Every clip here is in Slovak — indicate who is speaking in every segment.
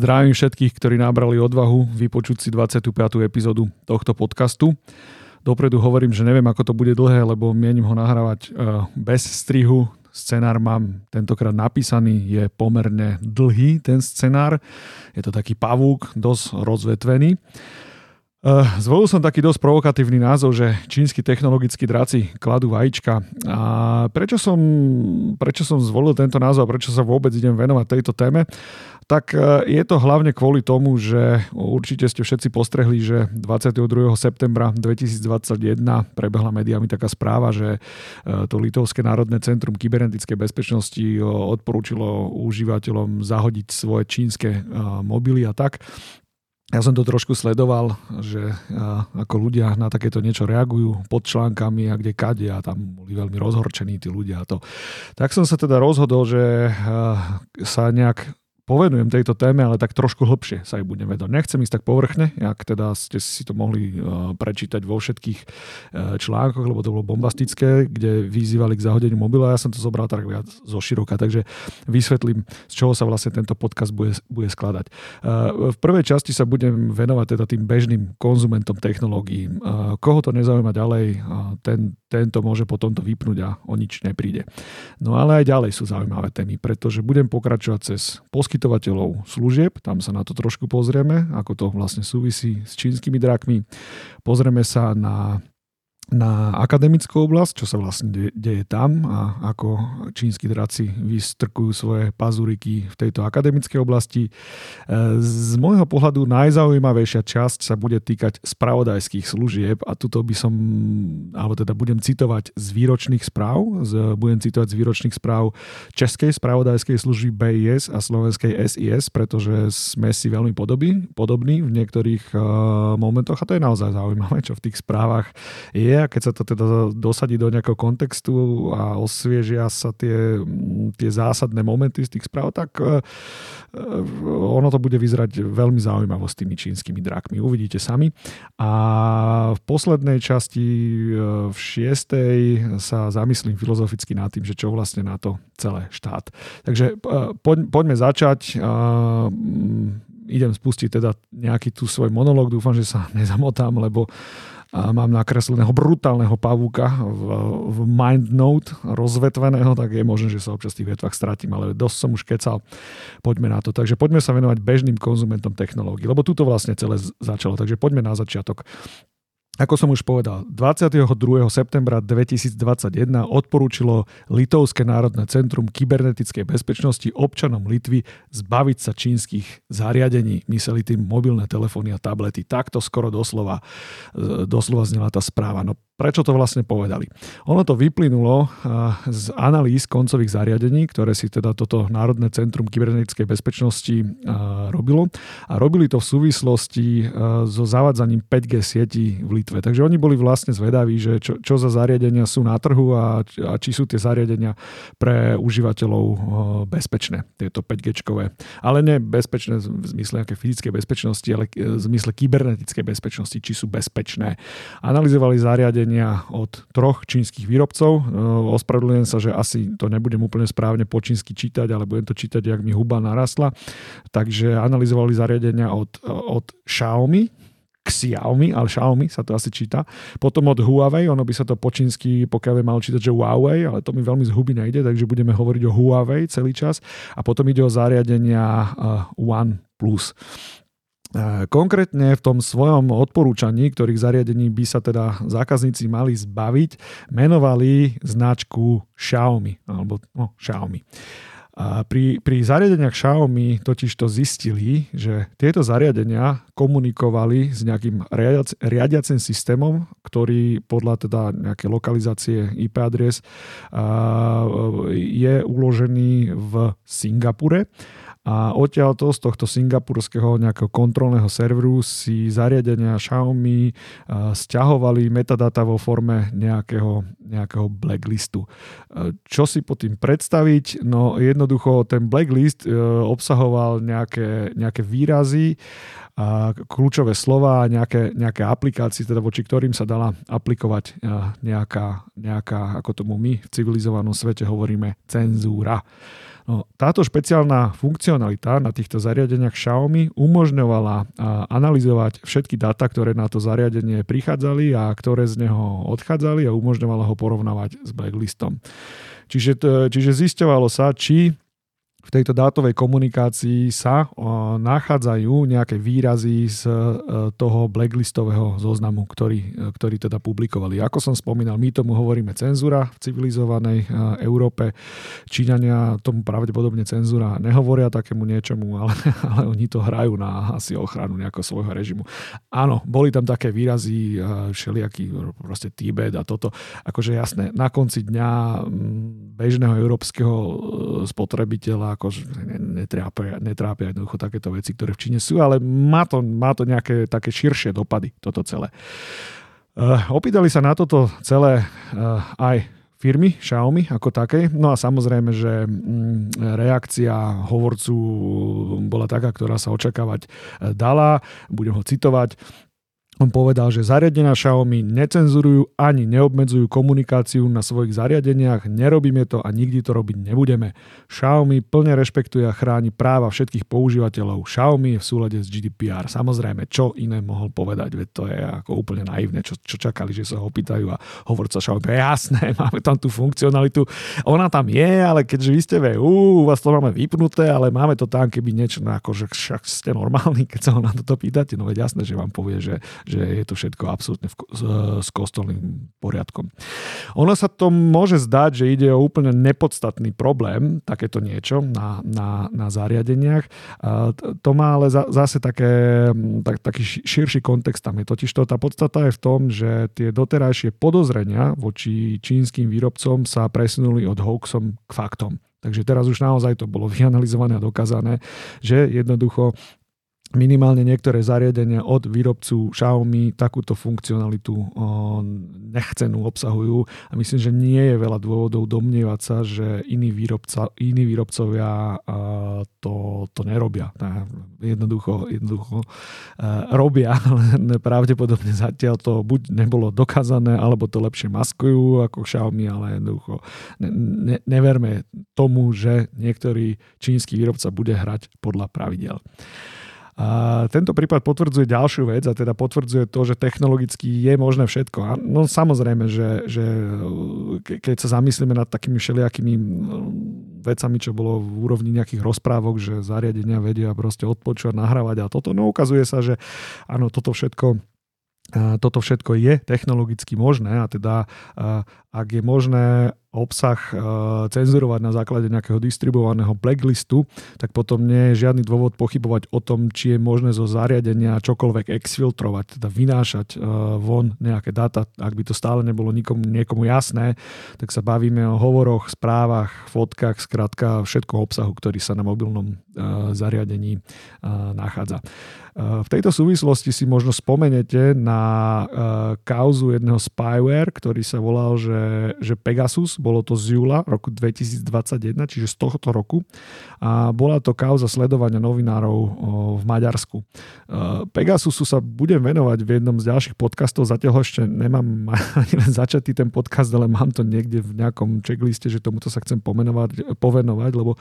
Speaker 1: Zdravím všetkých, ktorí nabrali odvahu vypočuť si 25. epizódu tohto podcastu. Dopredu hovorím, že neviem, ako to bude dlhé, lebo mienim ho nahrávať e, bez strihu. Scenár mám tentokrát napísaný, je pomerne dlhý ten scenár. Je to taký pavúk, dosť rozvetvený. Uh, zvolil som taký dosť provokatívny názov, že čínsky technologickí draci kladú vajíčka. A prečo som, prečo som zvolil tento názov a prečo sa vôbec idem venovať tejto téme? Tak uh, je to hlavne kvôli tomu, že určite ste všetci postrehli, že 22. septembra 2021 prebehla médiami taká správa, že uh, to Litovské národné centrum kybernetickej bezpečnosti odporúčilo užívateľom zahodiť svoje čínske mobily a tak ja som to trošku sledoval, že ako ľudia na takéto niečo reagujú pod článkami a kde kade a tam boli veľmi rozhorčení tí ľudia a to. Tak som sa teda rozhodol, že sa nejak povedujem tejto téme, ale tak trošku hlbšie sa aj budem vedať. Nechcem ísť tak povrchne, jak teda ste si to mohli uh, prečítať vo všetkých uh, článkoch, lebo to bolo bombastické, kde vyzývali k zahodeniu mobila. Ja som to zobral tak viac zo široka, takže vysvetlím, z čoho sa vlastne tento podcast bude, bude skladať. Uh, v prvej časti sa budem venovať teda tým bežným konzumentom technológií. Koho to nezaujíma ďalej, ten, tento môže potom to vypnúť a o nič nepríde. No ale aj ďalej sú zaujímavé témy, pretože budem pokračovať cez poskytovanie poskytovateľov služieb, tam sa na to trošku pozrieme, ako to vlastne súvisí s čínskymi drakmi. Pozrieme sa na na akademickú oblasť, čo sa vlastne de- deje tam a ako čínsky draci vystrkujú svoje pazuriky v tejto akademickej oblasti. E, z môjho pohľadu najzaujímavejšia časť sa bude týkať spravodajských služieb a tuto by som, alebo teda budem citovať z výročných správ, z, budem citovať z výročných správ Českej spravodajskej služby BIS a Slovenskej SIS, pretože sme si veľmi podobní, podobní v niektorých uh, momentoch a to je naozaj zaujímavé, čo v tých správach je a keď sa to teda dosadí do nejakého kontextu a osviežia sa tie, tie zásadné momenty z tých správ, tak e, e, ono to bude vyzerať veľmi zaujímavo s tými čínskymi drakmi. Uvidíte sami. A v poslednej časti, e, v šiestej, sa zamyslím filozoficky nad tým, že čo vlastne na to celé štát. Takže poď, poďme začať idem spustiť teda nejaký tu svoj monológ, dúfam, že sa nezamotám, lebo a mám nakresleného brutálneho pavúka v, v Mind Note rozvetveného, tak je možné, že sa občas v tých vetvách stratím, ale dosť som už kecal. Poďme na to. Takže poďme sa venovať bežným konzumentom technológií, lebo tu to vlastne celé začalo. Takže poďme na začiatok. Ako som už povedal, 22. septembra 2021 odporúčilo Litovské národné centrum kybernetickej bezpečnosti občanom Litvy zbaviť sa čínskych zariadení. Mysleli tým mobilné telefóny a tablety. Takto skoro doslova, doslova znela tá správa. No Prečo to vlastne povedali? Ono to vyplynulo z analýz koncových zariadení, ktoré si teda toto Národné centrum kybernetickej bezpečnosti robilo a robili to v súvislosti so zavádzaním 5G sietí v Litve. Takže oni boli vlastne zvedaví, že čo, čo za zariadenia sú na trhu a, a či sú tie zariadenia pre užívateľov bezpečné, tieto 5G-čkové. Ale nie bezpečné v zmysle nejaké fyzickej bezpečnosti, ale v zmysle kybernetickej bezpečnosti, či sú bezpečné. Analizovali zariadenia zariadenia od troch čínskych výrobcov. E, ospravedlňujem sa, že asi to nebudem úplne správne po čínsky čítať, ale budem to čítať, jak mi huba narastla. Takže analyzovali zariadenia od, od Xiaomi, Xiaomi, ale Xiaomi sa to asi číta. Potom od Huawei, ono by sa to po čínsky, pokiaľ malo čítať, že Huawei, ale to mi veľmi z huby nejde, takže budeme hovoriť o Huawei celý čas. A potom ide o zariadenia uh, One Plus. Konkrétne v tom svojom odporúčaní, ktorých zariadení by sa teda zákazníci mali zbaviť, menovali značku Xiaomi, alebo no, Xiaomi. A pri, pri zariadeniach Xiaomi totiž to zistili, že tieto zariadenia komunikovali s nejakým riadiac, riadiacim systémom, ktorý podľa teda nejaké lokalizácie IP adres je uložený v Singapure a odtiaľto z tohto singapurského nejakého kontrolného serveru si zariadenia Xiaomi stiahovali metadata vo forme nejakého, nejakého blacklistu. Čo si pod tým predstaviť? No jednoducho ten blacklist e, obsahoval nejaké, nejaké výrazy, a kľúčové slova a nejaké, nejaké aplikácie, teda voči ktorým sa dala aplikovať e, nejaká, nejaká, ako tomu my v civilizovanom svete hovoríme, cenzúra. No táto špeciálna funkcionalita na týchto zariadeniach Xiaomi umožňovala analyzovať všetky dáta, ktoré na to zariadenie prichádzali a ktoré z neho odchádzali a umožňovala ho porovnávať s blacklistom. Čiže, čiže zisťovalo sa, či v tejto dátovej komunikácii sa nachádzajú nejaké výrazy z e, toho blacklistového zoznamu, ktorý, e, ktorý teda publikovali. Ako som spomínal, my tomu hovoríme cenzúra v civilizovanej e, Európe. Číňania tomu pravdepodobne cenzúra nehovoria takému niečomu, ale, ale oni to hrajú na asi ochranu nejakého svojho režimu. Áno, boli tam také výrazy všelijaký proste Tibet a toto. Akože jasné, na konci dňa bežného európskeho spotrebiteľa ako netrápia, netrápia jednoducho takéto veci, ktoré v Číne sú, ale má to, má to nejaké také širšie dopady, toto celé. Uh, opýtali sa na toto celé uh, aj firmy Xiaomi ako takej. No a samozrejme, že mm, reakcia hovorcu bola taká, ktorá sa očakávať eh, dala. Budem ho citovať. On povedal, že zariadenia Xiaomi necenzurujú ani neobmedzujú komunikáciu na svojich zariadeniach, nerobíme to a nikdy to robiť nebudeme. Xiaomi plne rešpektuje a chráni práva všetkých používateľov. Xiaomi je v súlade s GDPR. Samozrejme, čo iné mohol povedať, veď to je ako úplne naivné, čo, čo čakali, že sa ho opýtajú a hovorca Xiaomi, jasné, máme tam tú funkcionalitu, ona tam je, ale keďže vy ste v u vás to máme vypnuté, ale máme to tam, keby niečo, no ako, že však ste normálni, keď sa ho na toto pýtate, no veď jasné, že vám povie, že, že je to všetko absolútne v, s, s kostolným poriadkom. Ono sa to môže zdať, že ide o úplne nepodstatný problém, takéto niečo na, na, na zariadeniach. To má ale za, zase také, tak, taký širší kontext tam je. Totiž to, tá podstata je v tom, že tie doterajšie podozrenia voči čínskym výrobcom sa presunuli od hoaxom k faktom. Takže teraz už naozaj to bolo vyanalizované a dokázané, že jednoducho minimálne niektoré zariadenia od výrobcu Xiaomi takúto funkcionalitu nechcenú obsahujú a myslím, že nie je veľa dôvodov domnievať sa, že iní, výrobca, iní výrobcovia to, to nerobia. Jednoducho, jednoducho robia, len pravdepodobne zatiaľ to buď nebolo dokázané, alebo to lepšie maskujú ako Xiaomi, ale jednoducho ne, ne, neverme tomu, že niektorý čínsky výrobca bude hrať podľa pravidel. A tento prípad potvrdzuje ďalšiu vec a teda potvrdzuje to, že technologicky je možné všetko. A no samozrejme, že, že keď sa zamyslíme nad takými všelijakými vecami, čo bolo v úrovni nejakých rozprávok, že zariadenia vedia proste odpočúvať, nahrávať a toto, no ukazuje sa, že áno, toto všetko toto všetko je technologicky možné a teda ak je možné obsah cenzurovať na základe nejakého distribuovaného blacklistu, tak potom nie je žiadny dôvod pochybovať o tom, či je možné zo zariadenia čokoľvek exfiltrovať, teda vynášať von nejaké dáta. Ak by to stále nebolo nikomu, niekomu jasné, tak sa bavíme o hovoroch, správach, fotkách, skrátka všetko obsahu, ktorý sa na mobilnom zariadení nachádza. V tejto súvislosti si možno spomenete na kauzu jedného spyware, ktorý sa volal, že, že Pegasus bolo to z júla roku 2021, čiže z tohto roku. A bola to kauza sledovania novinárov v Maďarsku. Pegasusu sa budem venovať v jednom z ďalších podcastov, zatiaľ ešte nemám ani len začatý ten podcast, ale mám to niekde v nejakom checkliste, že tomuto sa chcem pomenovať, povenovať, lebo e,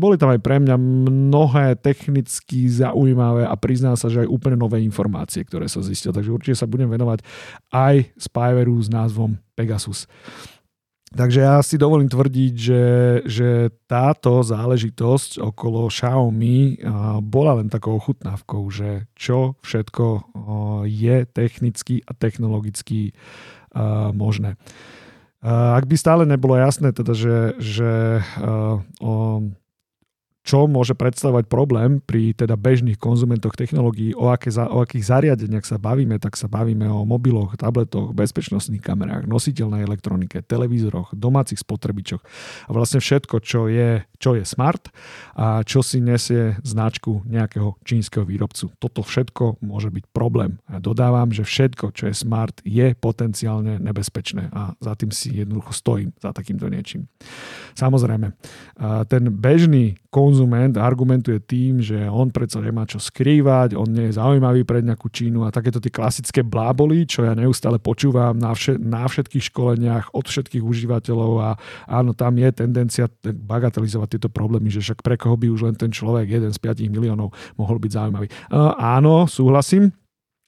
Speaker 1: boli tam aj pre mňa mnohé technicky zaujímavé a priznám sa, že aj úplne nové informácie, ktoré sa zistil. Takže určite sa budem venovať aj spyveru s názvom Pegasus. Takže ja si dovolím tvrdiť, že, že táto záležitosť okolo Xiaomi bola len takou ochutnávkou, že čo všetko je technicky a technologicky možné. Ak by stále nebolo jasné, teda, že, že čo môže predstavovať problém pri teda bežných konzumentoch technológií, o, aké, o akých zariadeniach sa bavíme, tak sa bavíme o mobiloch, tabletoch, bezpečnostných kamerách, nositeľnej elektronike, televízoroch, domácich spotrebičoch a vlastne všetko, čo je, čo je smart a čo si nesie značku nejakého čínskeho výrobcu. Toto všetko môže byť problém. A dodávam, že všetko, čo je smart, je potenciálne nebezpečné a za tým si jednoducho stojím, za takýmto niečím. Samozrejme, ten bežný konzument konzument argumentuje tým, že on predsa nemá čo skrývať, on nie je zaujímavý pre nejakú Čínu a takéto tie klasické bláboli, čo ja neustále počúvam na, vše, na všetkých školeniach od všetkých užívateľov a áno, tam je tendencia bagatelizovať tieto problémy, že však pre koho by už len ten človek, jeden z 5 miliónov, mohol byť zaujímavý. Áno, súhlasím,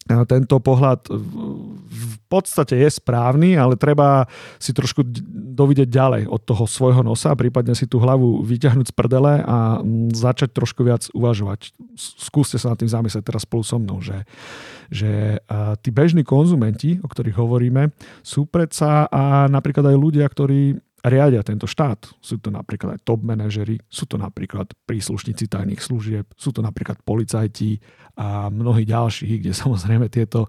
Speaker 1: tento pohľad v podstate je správny, ale treba si trošku dovidieť ďalej od toho svojho nosa, prípadne si tú hlavu vyťahnuť z prdele a začať trošku viac uvažovať. Skúste sa nad tým zamyslieť teraz spolu so mnou, že, že tí bežní konzumenti, o ktorých hovoríme, sú predsa a napríklad aj ľudia, ktorí riadia tento štát. Sú to napríklad aj top manažery, sú to napríklad príslušníci tajných služieb, sú to napríklad policajti a mnohí ďalší, kde samozrejme tieto e,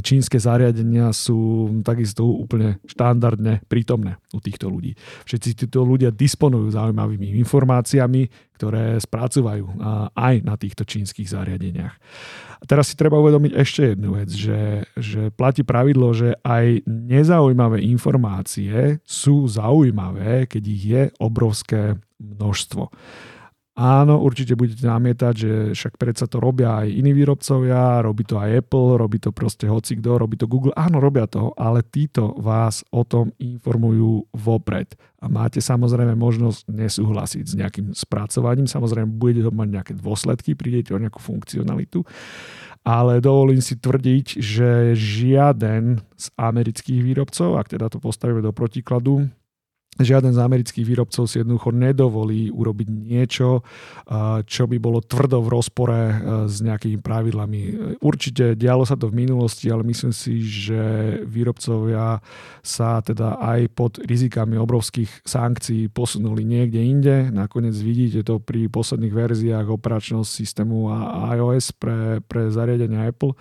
Speaker 1: čínske zariadenia sú takisto úplne štandardne prítomné u týchto ľudí. Všetci títo ľudia disponujú zaujímavými informáciami, ktoré spracúvajú aj na týchto čínskych zariadeniach. Teraz si treba uvedomiť ešte jednu vec, že, že platí pravidlo, že aj nezaujímavé informácie sú zaujímavé, keď ich je obrovské množstvo. Áno, určite budete namietať, že však predsa to robia aj iní výrobcovia, robí to aj Apple, robí to proste hocikdo, robí to Google. Áno, robia to, ale títo vás o tom informujú vopred. A máte samozrejme možnosť nesúhlasiť s nejakým spracovaním. Samozrejme, budete to mať nejaké dôsledky, prídete o nejakú funkcionalitu. Ale dovolím si tvrdiť, že žiaden z amerických výrobcov, ak teda to postavíme do protikladu, žiaden z amerických výrobcov si jednoducho nedovolí urobiť niečo, čo by bolo tvrdo v rozpore s nejakými pravidlami. Určite dialo sa to v minulosti, ale myslím si, že výrobcovia sa teda aj pod rizikami obrovských sankcií posunuli niekde inde. Nakoniec vidíte to pri posledných verziách operačného systému a iOS pre, pre zariadenia Apple,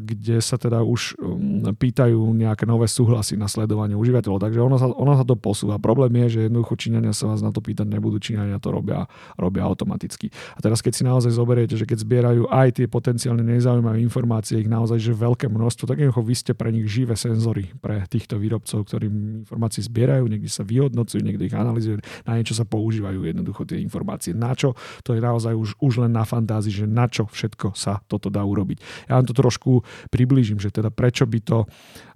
Speaker 1: kde sa teda už pýtajú nejaké nové súhlasy na sledovanie užívateľov. Takže ono sa, ono sa to posúva. Problém je, že jednoducho Číňania sa vás na to pýtať nebudú, Číňania to robia, robia automaticky. A teraz keď si naozaj zoberiete, že keď zbierajú aj tie potenciálne nezaujímavé informácie, ich naozaj že veľké množstvo, tak jednoducho vy ste pre nich živé senzory pre týchto výrobcov, ktorým informácie zbierajú, niekde sa vyhodnocujú, niekde ich analizujú, na niečo sa používajú jednoducho tie informácie. Na čo? To je naozaj už, už len na fantázii, že na čo všetko sa toto dá urobiť. Ja vám to trošku priblížim, že teda prečo by to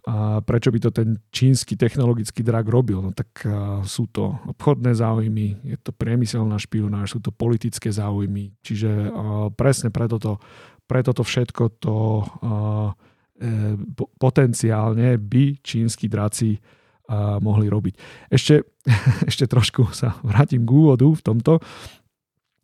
Speaker 1: a prečo by to ten čínsky technologický drak robil? No tak sú to obchodné záujmy, je to priemyselná špionáž, sú to politické záujmy. Čiže presne preto to, preto to všetko to e, potenciálne by čínsky draci mohli robiť. Ešte, ešte trošku sa vrátim k úvodu v tomto.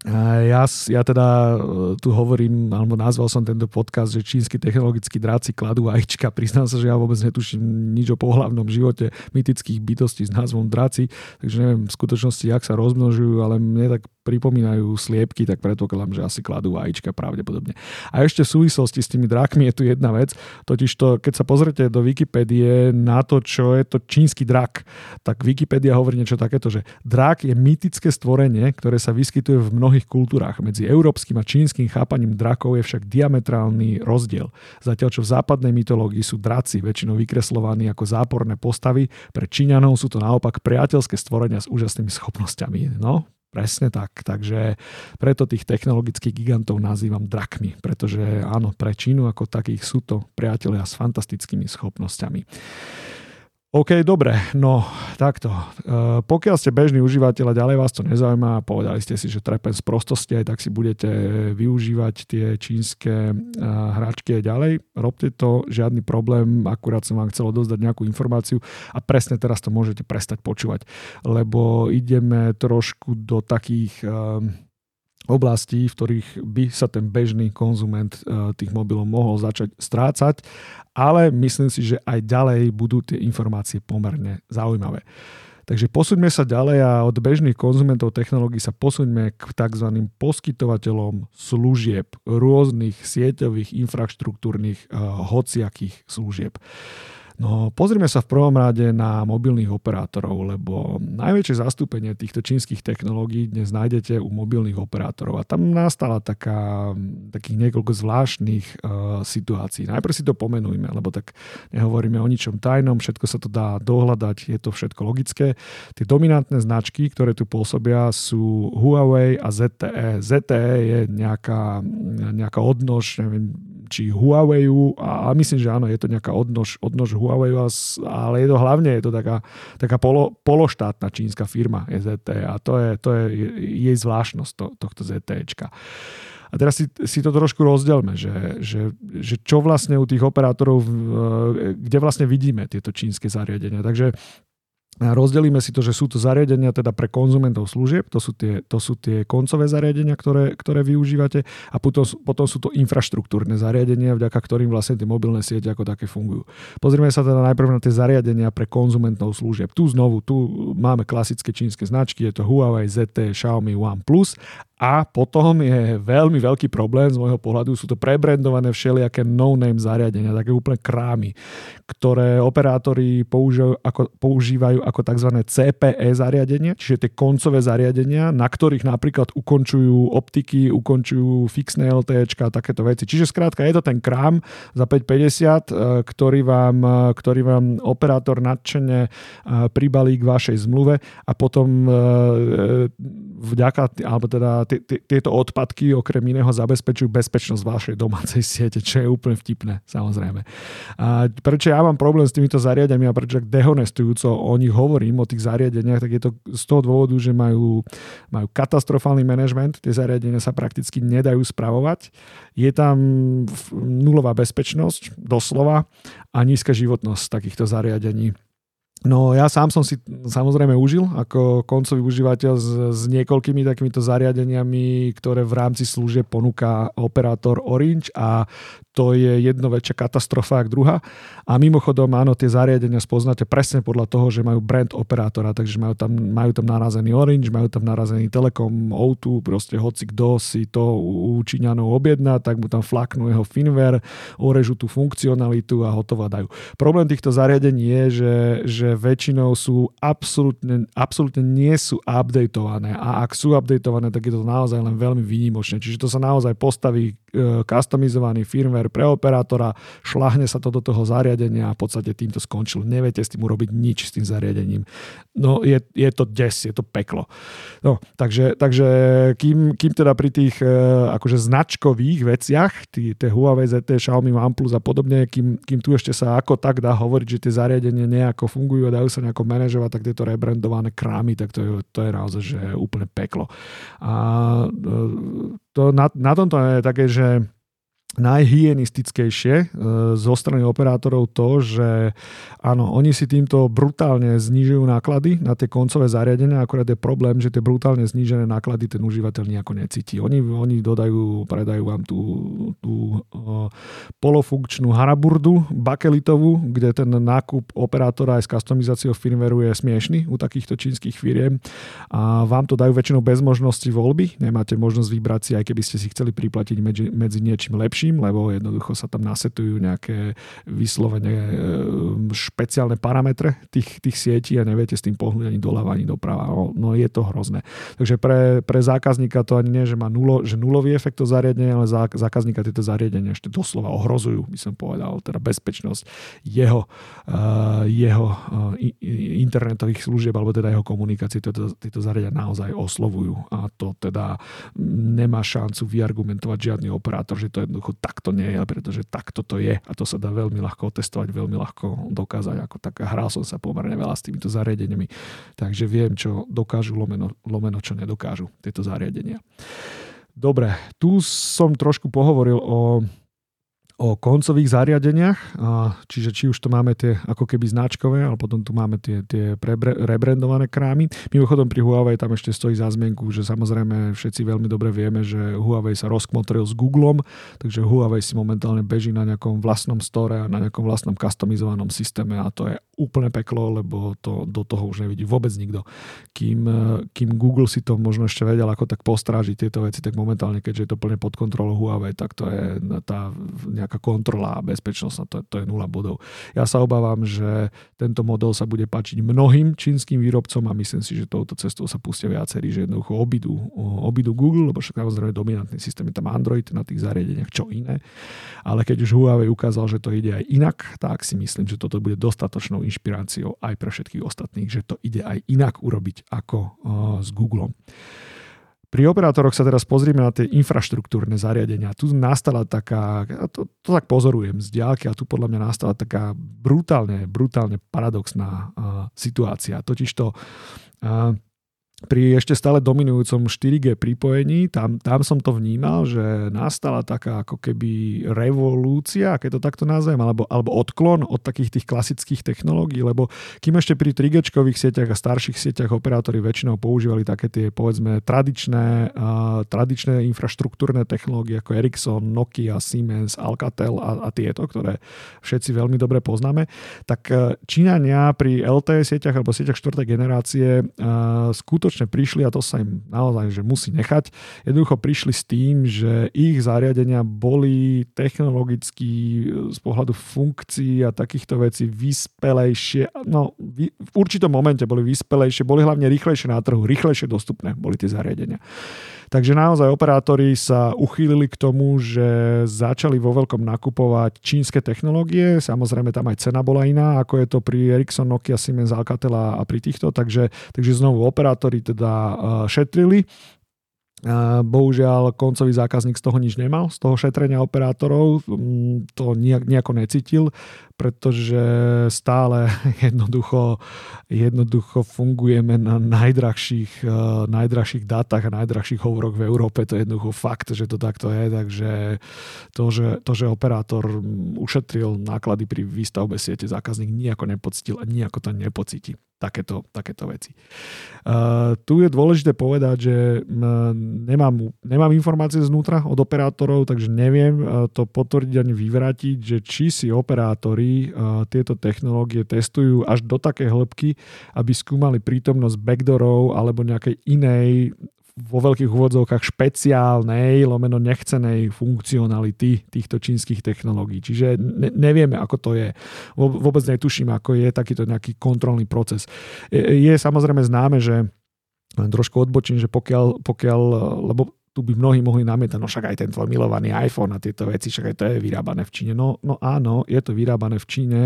Speaker 1: Ja, ja teda e, tu hovorím, alebo nazval som tento podcast, že čínsky technologickí dráci kladú ajčka. Priznám sa, že ja vôbec netuším nič o pohľavnom živote mytických bytostí s názvom dráci, takže neviem v skutočnosti, jak sa rozmnožujú, ale mne tak pripomínajú sliepky, tak predpokladám, že asi kladú vajíčka pravdepodobne. A ešte v súvislosti s tými drakmi je tu jedna vec, totiž to, keď sa pozrete do Wikipédie na to, čo je to čínsky drak, tak Wikipedia hovorí niečo takéto, že drak je mýtické stvorenie, ktoré sa vyskytuje v mnohých kultúrach. Medzi európskym a čínskym chápaním drakov je však diametrálny rozdiel. Zatiaľ, čo v západnej mytológii sú draci väčšinou vykreslovaní ako záporné postavy, pre Číňanov sú to naopak priateľské stvorenia s úžasnými schopnosťami. No, Presne tak. Takže preto tých technologických gigantov nazývam drakmi, pretože áno, pre Čínu ako takých sú to priatelia s fantastickými schopnosťami. OK, dobre, no takto. E, pokiaľ ste bežný užívateľ a ďalej vás to nezaujíma povedali ste si, že trepem z prostosti, aj tak si budete využívať tie čínske e, hračky aj ďalej, robte to, žiadny problém, akurát som vám chcel odozdať nejakú informáciu a presne teraz to môžete prestať počúvať, lebo ideme trošku do takých e, oblastí, v ktorých by sa ten bežný konzument eh, tých mobilov mohol začať strácať, ale myslím si, že aj ďalej budú tie informácie pomerne zaujímavé. Takže posuňme sa ďalej a od bežných konzumentov technológií sa posuňme k tzv. poskytovateľom služieb, rôznych sieťových, infraštruktúrnych, uh, hociakých služieb. No pozrime sa v prvom rade na mobilných operátorov, lebo najväčšie zastúpenie týchto čínskych technológií dnes nájdete u mobilných operátorov. A tam nastala taká, takých niekoľko zvláštnych uh, situácií. Najprv si to pomenujme, lebo tak nehovoríme o ničom tajnom, všetko sa to dá dohľadať, je to všetko logické. Tie dominantné značky, ktoré tu pôsobia, sú Huawei a ZTE. ZTE je nejaká, nejaká odnož, neviem, či Huawei, a myslím, že áno, je to nejaká odnož, odnož Huawei, ale je to hlavne je to taká, taká polo, pološtátna čínska firma ZTE a to je, to je jej zvláštnosť to, tohto ZTEčka. A teraz si, si to trošku rozdelme, že, že, že čo vlastne u tých operátorov, kde vlastne vidíme tieto čínske zariadenia. Takže Rozdelíme si to, že sú to zariadenia teda pre konzumentov služieb, to sú tie, to sú tie koncové zariadenia, ktoré, ktoré využívate a potom, potom sú to infraštruktúrne zariadenia, vďaka ktorým vlastne tie mobilné siete ako také fungujú. Pozrieme sa teda najprv na tie zariadenia pre konzumentov služieb. Tu znovu, tu máme klasické čínske značky, je to Huawei, ZT, Xiaomi, OnePlus a potom je veľmi veľký problém z môjho pohľadu, sú to prebrandované všelijaké no-name zariadenia, také úplne krámy, ktoré operátori používajú ako, používajú ako tzv. CPE zariadenia, čiže tie koncové zariadenia, na ktorých napríklad ukončujú optiky, ukončujú fixné LTE takéto veci. Čiže skrátka je to ten krám za 5,50, e, ktorý vám, e, ktorý vám operátor nadšene e, pribalí k vašej zmluve a potom vďaka, alebo teda tieto odpadky okrem iného zabezpečujú bezpečnosť vašej domácej siete, čo je úplne vtipné, samozrejme. A prečo ja mám problém s týmito zariadeniami a prečo tak dehonestujúco o nich hovorím, o tých zariadeniach, tak je to z toho dôvodu, že majú, majú katastrofálny manažment, tie zariadenia sa prakticky nedajú spravovať, je tam nulová bezpečnosť, doslova, a nízka životnosť takýchto zariadení. No ja sám som si samozrejme užil ako koncový užívateľ s, s niekoľkými takýmito zariadeniami, ktoré v rámci služieb ponúka operátor Orange a to je jedno väčšia katastrofa ako druhá. A mimochodom, áno, tie zariadenia spoznáte presne podľa toho, že majú brand operátora, takže majú tam, majú tam narazený Orange, majú tam narazený Telekom, O2, proste hoci kto si to u Číňanov objedná, tak mu tam flaknú jeho firmware, orežu tú funkcionalitu a hotovo dajú. Problém týchto zariadení je, že, že väčšinou sú absolútne, absolútne nie sú updateované a ak sú updateované, tak je to naozaj len veľmi výnimočné. Čiže to sa naozaj postaví E, customizovaný firmware pre operátora, šlahne sa to do toho zariadenia a v podstate týmto skončil. Neviete s tým urobiť nič s tým zariadením. No je, je to des, je to peklo. No, takže, takže kým, kým teda pri tých e, akože značkových veciach, tie Huawei ZT, Xiaomi OnePlus a podobne, kým, kým tu ešte sa ako tak dá hovoriť, že tie zariadenia nejako fungujú a dajú sa nejako manažovať, tak tieto rebrandované krámy, tak to je, to je naozaj že úplne peklo. A e, to na, na tomto je také, že najhygienistickejšie e, zo strany operátorov to, že áno, oni si týmto brutálne znižujú náklady na tie koncové zariadenia, akorát je problém, že tie brutálne znížené náklady ten užívateľ nejako necíti. Oni, oni dodajú, predajú vám tú, tú uh, polofunkčnú haraburdu bakelitovú, kde ten nákup operátora aj s customizáciou firmwareu je smiešný u takýchto čínskych firiem a vám to dajú väčšinou bez možnosti voľby, nemáte možnosť vybrať si, aj keby ste si chceli priplatiť medzi, medzi niečím lepším lepším, lebo jednoducho sa tam nasetujú nejaké vyslovene e, špeciálne parametre tých, tých sietí a neviete s tým pohnúť ani doľava, ani doprava. No, no je to hrozné. Takže pre, pre zákazníka to ani nie, že má nulo, že nulový efekt to zariadenie, ale zá, zákazníka tieto zariadenia ešte doslova ohrozujú, by som povedal, teda bezpečnosť jeho, uh, jeho uh, internetových služieb alebo teda jeho komunikácie. Tieto, tieto zariadenia naozaj oslovujú a to teda nemá šancu vyargumentovať žiadny operátor, že to jednoducho takto nie je, pretože takto to je a to sa dá veľmi ľahko otestovať, veľmi ľahko dokázať. Ako tak hral som sa pomerne veľa s týmito zariadeniami, takže viem, čo dokážu lomeno, lomeno čo nedokážu tieto zariadenia. Dobre, tu som trošku pohovoril o o koncových zariadeniach, čiže či už to máme tie ako keby značkové, ale potom tu máme tie, tie prebre, rebrandované krámy. Mimochodom pri Huawei tam ešte stojí za zmienku, že samozrejme všetci veľmi dobre vieme, že Huawei sa rozkmotril s Googlem, takže Huawei si momentálne beží na nejakom vlastnom store a na nejakom vlastnom customizovanom systéme a to je úplne peklo, lebo to do toho už nevidí vôbec nikto. Kým, kým Google si to možno ešte vedel ako tak postrážiť tieto veci, tak momentálne, keďže je to plne pod kontrolou Huawei, tak to je tá nejaká kontrola a bezpečnosť, to, to je nula bodov. Ja sa obávam, že tento model sa bude páčiť mnohým čínskym výrobcom a myslím si, že touto cestou sa pustia viacerí, že jednoducho obidú, obidú Google, lebo však naozaj dominantný systém je tam Android na tých zariadeniach, čo iné. Ale keď už Huawei ukázal, že to ide aj inak, tak si myslím, že toto bude dostatočnou inšpiráciou aj pre všetkých ostatných, že to ide aj inak urobiť ako uh, s Googlom. Pri operátoroch sa teraz pozrieme na tie infraštruktúrne zariadenia. Tu nastala taká, to, to tak pozorujem z diálky, a tu podľa mňa nastala taká brutálne, brutálne paradoxná uh, situácia. Totižto uh, pri ešte stále dominujúcom 4G pripojení, tam, tam som to vnímal, že nastala taká ako keby revolúcia, keď to takto nazvem, alebo, alebo odklon od takých tých klasických technológií, lebo kým ešte pri 3G sieťach a starších sieťach operátori väčšinou používali také tie povedzme tradičné, uh, tradičné infraštruktúrne technológie ako Ericsson, Nokia, Siemens, Alcatel a, a tieto, ktoré všetci veľmi dobre poznáme, tak Číňania pri LTE sieťach alebo sieťach 4. generácie uh, skutočne prišli, a to sa im naozaj že musí nechať, jednoducho prišli s tým, že ich zariadenia boli technologicky z pohľadu funkcií a takýchto vecí vyspelejšie, no v určitom momente boli vyspelejšie, boli hlavne rýchlejšie na trhu, rýchlejšie dostupné boli tie zariadenia. Takže naozaj operátori sa uchýlili k tomu, že začali vo veľkom nakupovať čínske technológie. Samozrejme tam aj cena bola iná, ako je to pri Ericsson, Nokia, Siemens, Alcatel a pri týchto. Takže, takže znovu operátori teda eh, šetrili Bohužiaľ, koncový zákazník z toho nič nemal, z toho šetrenia operátorov, mm, to nejako necítil, pretože stále jednoducho, jednoducho fungujeme na najdrahších, eh, najdrahších dátach a najdrahších hovoroch v Európe. To je jednoducho fakt, že to takto je, takže to, že, to, že operátor ušetril náklady pri výstavbe siete, zákazník nejako nepocítil a nejako to nepocíti takéto, takéto veci. Uh, tu je dôležité povedať, že nemám, nemám informácie znútra od operátorov, takže neviem uh, to potvrdiť ani vyvrátiť, že či si operátori uh, tieto technológie testujú až do takej hĺbky, aby skúmali prítomnosť backdoorov alebo nejakej inej vo veľkých úvodzovkách špeciálnej, lomeno nechcenej funkcionality týchto čínskych technológií. Čiže ne, nevieme, ako to je. Vôbec netuším, ako je takýto nejaký kontrolný proces. Je, je samozrejme známe, že trošku odbočím, že pokiaľ, pokiaľ lebo tu by mnohí mohli namietať, no však aj ten tvoj milovaný iPhone a tieto veci, však aj to je vyrábané v Číne. No, no áno, je to vyrábané v Číne,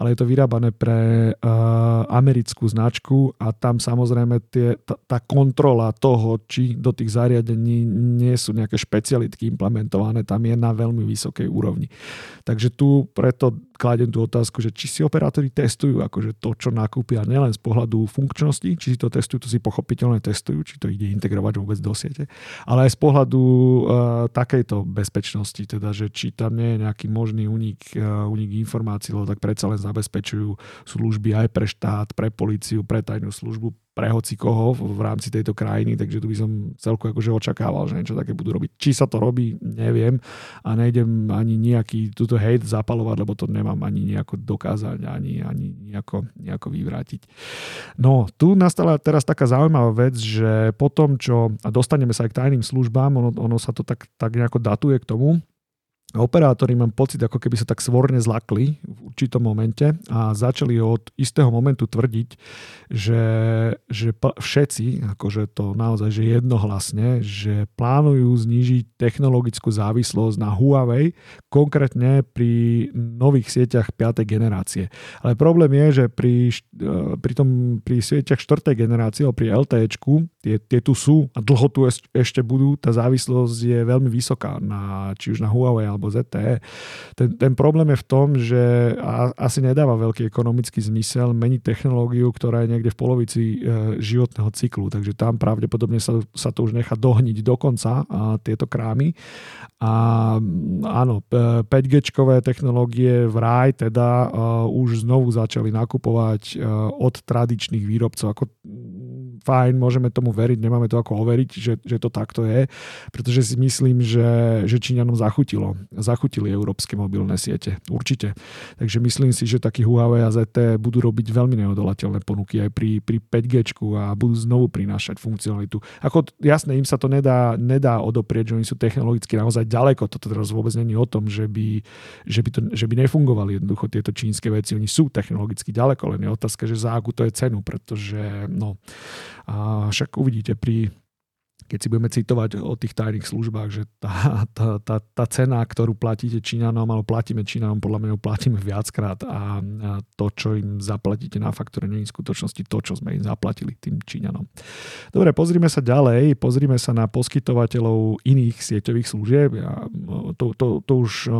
Speaker 1: ale je to vyrábané pre uh, americkú značku a tam samozrejme tie, tá, tá kontrola toho, či do tých zariadení nie sú nejaké špecialitky implementované, tam je na veľmi vysokej úrovni. Takže tu preto kladem tú otázku, že či si operátori testujú akože to, čo nakúpia nielen z pohľadu funkčnosti, či si to testujú, to si pochopiteľne testujú, či to ide integrovať vôbec do siete, ale aj z pohľadu uh, takejto bezpečnosti, teda, že či tam nie je nejaký možný unik, uh, unik informácií, lebo tak predsa len zabezpečujú služby aj pre štát, pre políciu, pre tajnú službu, pre hoci koho v rámci tejto krajiny, takže tu by som celku akože očakával, že niečo také budú robiť. Či sa to robí, neviem a nejdem ani nejaký túto hate zapalovať, lebo to nemám ani nejako dokázať, ani, ani nejako, nejako vyvrátiť. No, tu nastala teraz taká zaujímavá vec, že po tom, čo, a dostaneme sa aj k tajným službám, ono, ono sa to tak, tak nejako datuje k tomu, operátori mám pocit, ako keby sa tak svorne zlakli v určitom momente a začali od istého momentu tvrdiť, že, že všetci, akože to naozaj že jednohlasne, že plánujú znížiť technologickú závislosť na Huawei, konkrétne pri nových sieťach 5. generácie. Ale problém je, že pri, e, pri, tom, pri sieťach 4. generácie, pri LTE, tie, tie tu sú a dlho tu ešte budú, tá závislosť je veľmi vysoká, na, či už na Huawei alebo alebo ZTE. Ten, ten problém je v tom, že asi nedáva veľký ekonomický zmysel meniť technológiu, ktorá je niekde v polovici e, životného cyklu, takže tam pravdepodobne sa, sa to už nechá dohniť do konca a tieto krámy. A áno, 5G technológie v RAJ teda uh, už znovu začali nakupovať uh, od tradičných výrobcov. Ako fajn, môžeme tomu veriť, nemáme to ako overiť, že, že to takto je, pretože si myslím, že, že Číňanom zachutilo. Zachutili európske mobilné siete. Určite. Takže myslím si, že takí Huawei a ZT budú robiť veľmi neodolateľné ponuky aj pri, pri 5G a budú znovu prinášať funkcionalitu. Ako jasné, im sa to nedá, nedá odoprieť, že oni sú technologicky naozaj ďaleko. Toto teraz vôbec není o tom, že by, že by, to, že by nefungovali jednoducho tieto čínske veci. Oni sú technologicky ďaleko, len je otázka, že za akú to je cenu, pretože no, a však uvidíte pri keď si budeme citovať o tých tajných službách, že tá, tá, tá, tá cena, ktorú platíte Číňanom, alebo platíme Číňanom, podľa mňa platíme viackrát a, to, čo im zaplatíte na faktúre, nie je v skutočnosti to, čo sme im zaplatili tým Číňanom. Dobre, pozrime sa ďalej, pozrime sa na poskytovateľov iných sieťových služieb. Ja, to, to, to už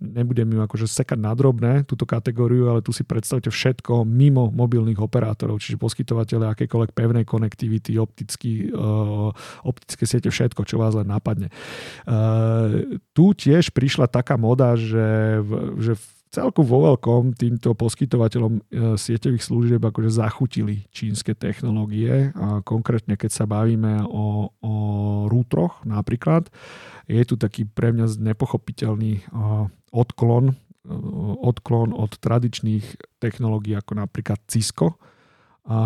Speaker 1: nebudem ju akože sekať na drobné, túto kategóriu, ale tu si predstavte všetko mimo mobilných operátorov, čiže poskytovateľe akékoľvek pevnej konektivity, opticky, optické siete, všetko, čo vás len napadne. Uh, tu tiež prišla taká moda, že, že v celku vo veľkom týmto poskytovateľom uh, sieťových služieb akože zachutili čínske technológie. A konkrétne, keď sa bavíme o, o rútroch napríklad, je tu taký pre mňa nepochopiteľný uh, odklon odklon od tradičných technológií ako napríklad Cisco. A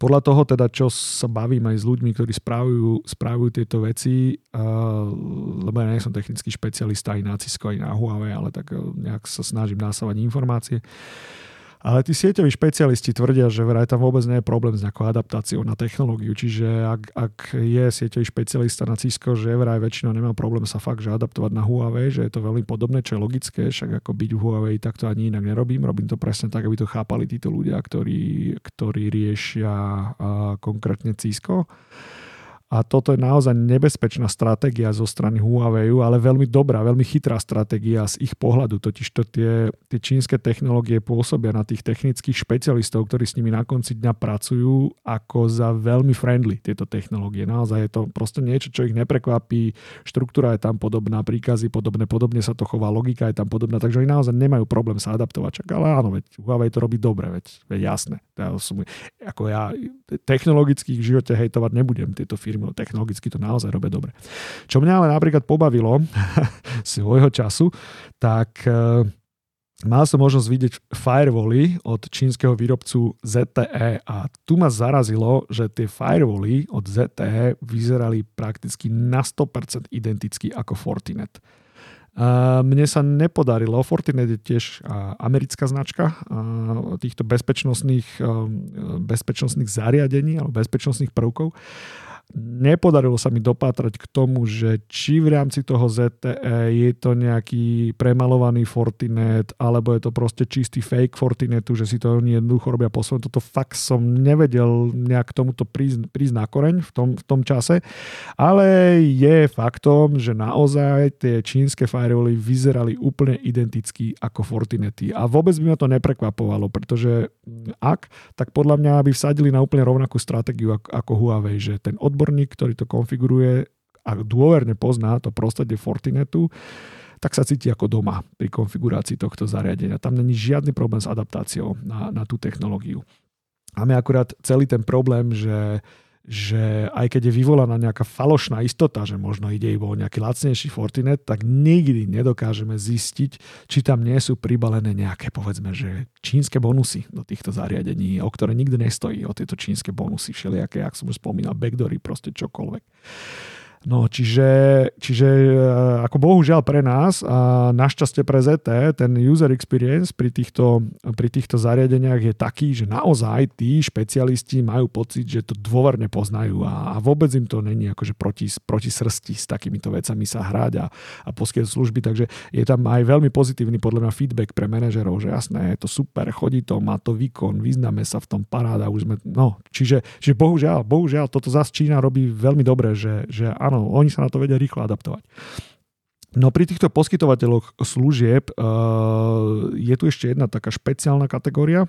Speaker 1: podľa toho teda, čo sa bavím aj s ľuďmi, ktorí správujú, správujú tieto veci, uh, lebo ja nie som technický špecialista aj na Cisco, aj na Huawei, ale tak nejak sa snažím násávať informácie. Uh, ale tí sieťoví špecialisti tvrdia, že vraj tam vôbec nie je problém s nejakou adaptáciou na technológiu. Čiže ak, ak je sieťový špecialista na Cisco, že vraj väčšinou nemá problém sa fakt že adaptovať na Huawei, že je to veľmi podobné, čo je logické, však ako byť v Huawei, tak to ani inak nerobím. Robím to presne tak, aby to chápali títo ľudia, ktorí, ktorí riešia konkrétne Cisco. A toto je naozaj nebezpečná stratégia zo strany Huawei, ale veľmi dobrá, veľmi chytrá stratégia z ich pohľadu. Totiž to tie, tie čínske technológie pôsobia na tých technických špecialistov, ktorí s nimi na konci dňa pracujú ako za veľmi friendly tieto technológie. Naozaj je to proste niečo, čo ich neprekvapí. Štruktúra je tam podobná, príkazy podobné, podobne sa to chová, logika je tam podobná, takže oni naozaj nemajú problém sa adaptovať. Čak, ale áno, veď Huawei to robí dobre, veď, veď jasné. Ja som, ako ja technologicky v živote hejtovať nebudem tieto firmy no technologicky to naozaj robia dobre. Čo mňa ale napríklad pobavilo svojho času, tak e, mal som možnosť vidieť firewally od čínskeho výrobcu ZTE a tu ma zarazilo, že tie firewally od ZTE vyzerali prakticky na 100% identicky ako Fortinet. Mne sa nepodarilo, Fortinet je tiež americká značka týchto bezpečnostných, bezpečnostných zariadení alebo bezpečnostných prvkov Nepodarilo sa mi dopátrať k tomu, že či v rámci toho ZTE je to nejaký premalovaný Fortinet, alebo je to proste čistý fake Fortinetu, že si to oni jednoducho robia po svojom. Toto fakt som nevedel nejak tomuto prísť, prísť na koreň v tom, v tom čase, ale je faktom, že naozaj tie čínske firewally vyzerali úplne identicky ako Fortinety. A vôbec by ma to neprekvapovalo, pretože ak, tak podľa mňa by vsadili na úplne rovnakú stratégiu ako, Huawei, že ten odbor odborník, ktorý to konfiguruje a dôverne pozná to prostredie Fortinetu, tak sa cíti ako doma pri konfigurácii tohto zariadenia. Tam není žiadny problém s adaptáciou na, na tú technológiu. Máme akurát celý ten problém, že že aj keď je vyvolaná nejaká falošná istota, že možno ide iba o nejaký lacnejší Fortinet, tak nikdy nedokážeme zistiť, či tam nie sú pribalené nejaké, povedzme, že čínske bonusy do týchto zariadení, o ktoré nikdy nestojí, o tieto čínske bonusy, všelijaké, ak som už spomínal, backdory, proste čokoľvek. No, čiže, čiže e, ako bohužiaľ pre nás a našťastie pre ZT, ten user experience pri týchto, pri týchto zariadeniach je taký, že naozaj tí špecialisti majú pocit, že to dôverne poznajú a, a vôbec im to není akože proti, proti srsti s takýmito vecami sa hrať a, a poskytovať služby, takže je tam aj veľmi pozitívny podľa mňa feedback pre manažerov, že jasné, je to super, chodí to, má to výkon, vyznáme sa v tom paráda, už sme, no, čiže, čiže bohužiaľ, bohužiaľ, toto zase Čína robí veľmi dobre, že, že áno, oni sa na to vedia rýchlo adaptovať. No pri týchto poskytovateľoch služieb uh, je tu ešte jedna taká špeciálna kategória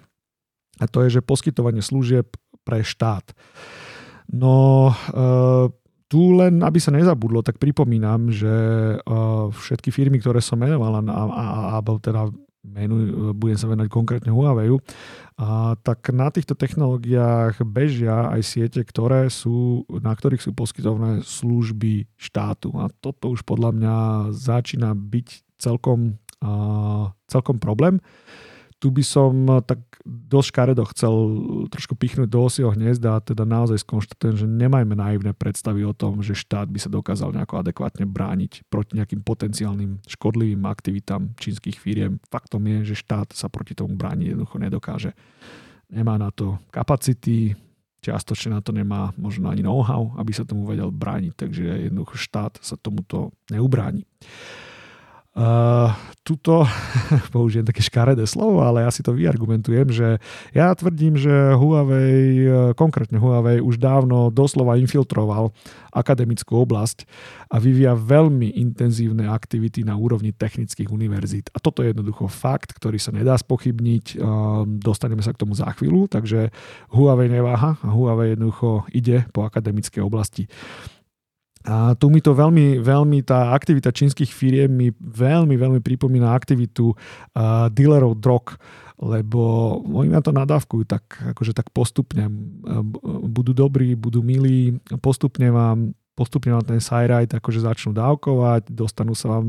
Speaker 1: a to je, že poskytovanie služieb pre štát. No uh, tu len, aby sa nezabudlo, tak pripomínam, že uh, všetky firmy, ktoré som menoval, a, teda menuj, budem sa venovať konkrétne Huawei, a tak na týchto technológiách bežia aj siete, ktoré sú, na ktorých sú poskytované služby štátu. A toto už podľa mňa začína byť celkom, a, celkom problém tu by som eh, tak dosť škaredo chcel trošku pichnúť do osieho hniezda a teda naozaj skonštatujem, že nemajme naivné predstavy o tom, že štát by sa dokázal nejako adekvátne brániť proti nejakým potenciálnym škodlivým aktivitám čínskych firiem. Faktom je, že štát sa proti tomu brániť jednoducho nedokáže. Nemá na to kapacity, čiastočne na to nemá možno ani know-how, aby sa tomu vedel brániť, takže jednoducho štát sa tomuto neubráni. Uh, tuto, použijem také škaredé slovo, ale ja si to vyargumentujem, že ja tvrdím, že Huawei, konkrétne Huawei, už dávno doslova infiltroval akademickú oblasť a vyvíja veľmi intenzívne aktivity na úrovni technických univerzít. A toto je jednoducho fakt, ktorý sa nedá spochybniť. Dostaneme sa k tomu za chvíľu, takže Huawei neváha a Huawei jednoducho ide po akademickej oblasti. A tu mi to veľmi, veľmi, tá aktivita čínskych firiem mi veľmi, veľmi pripomína aktivitu uh, dealerov drog, lebo oni na to nadávkujú tak, akože tak postupne. Budú dobrí, budú milí, postupne vám postupne vám ten sajrajt akože začnú dávkovať, dostanú sa vám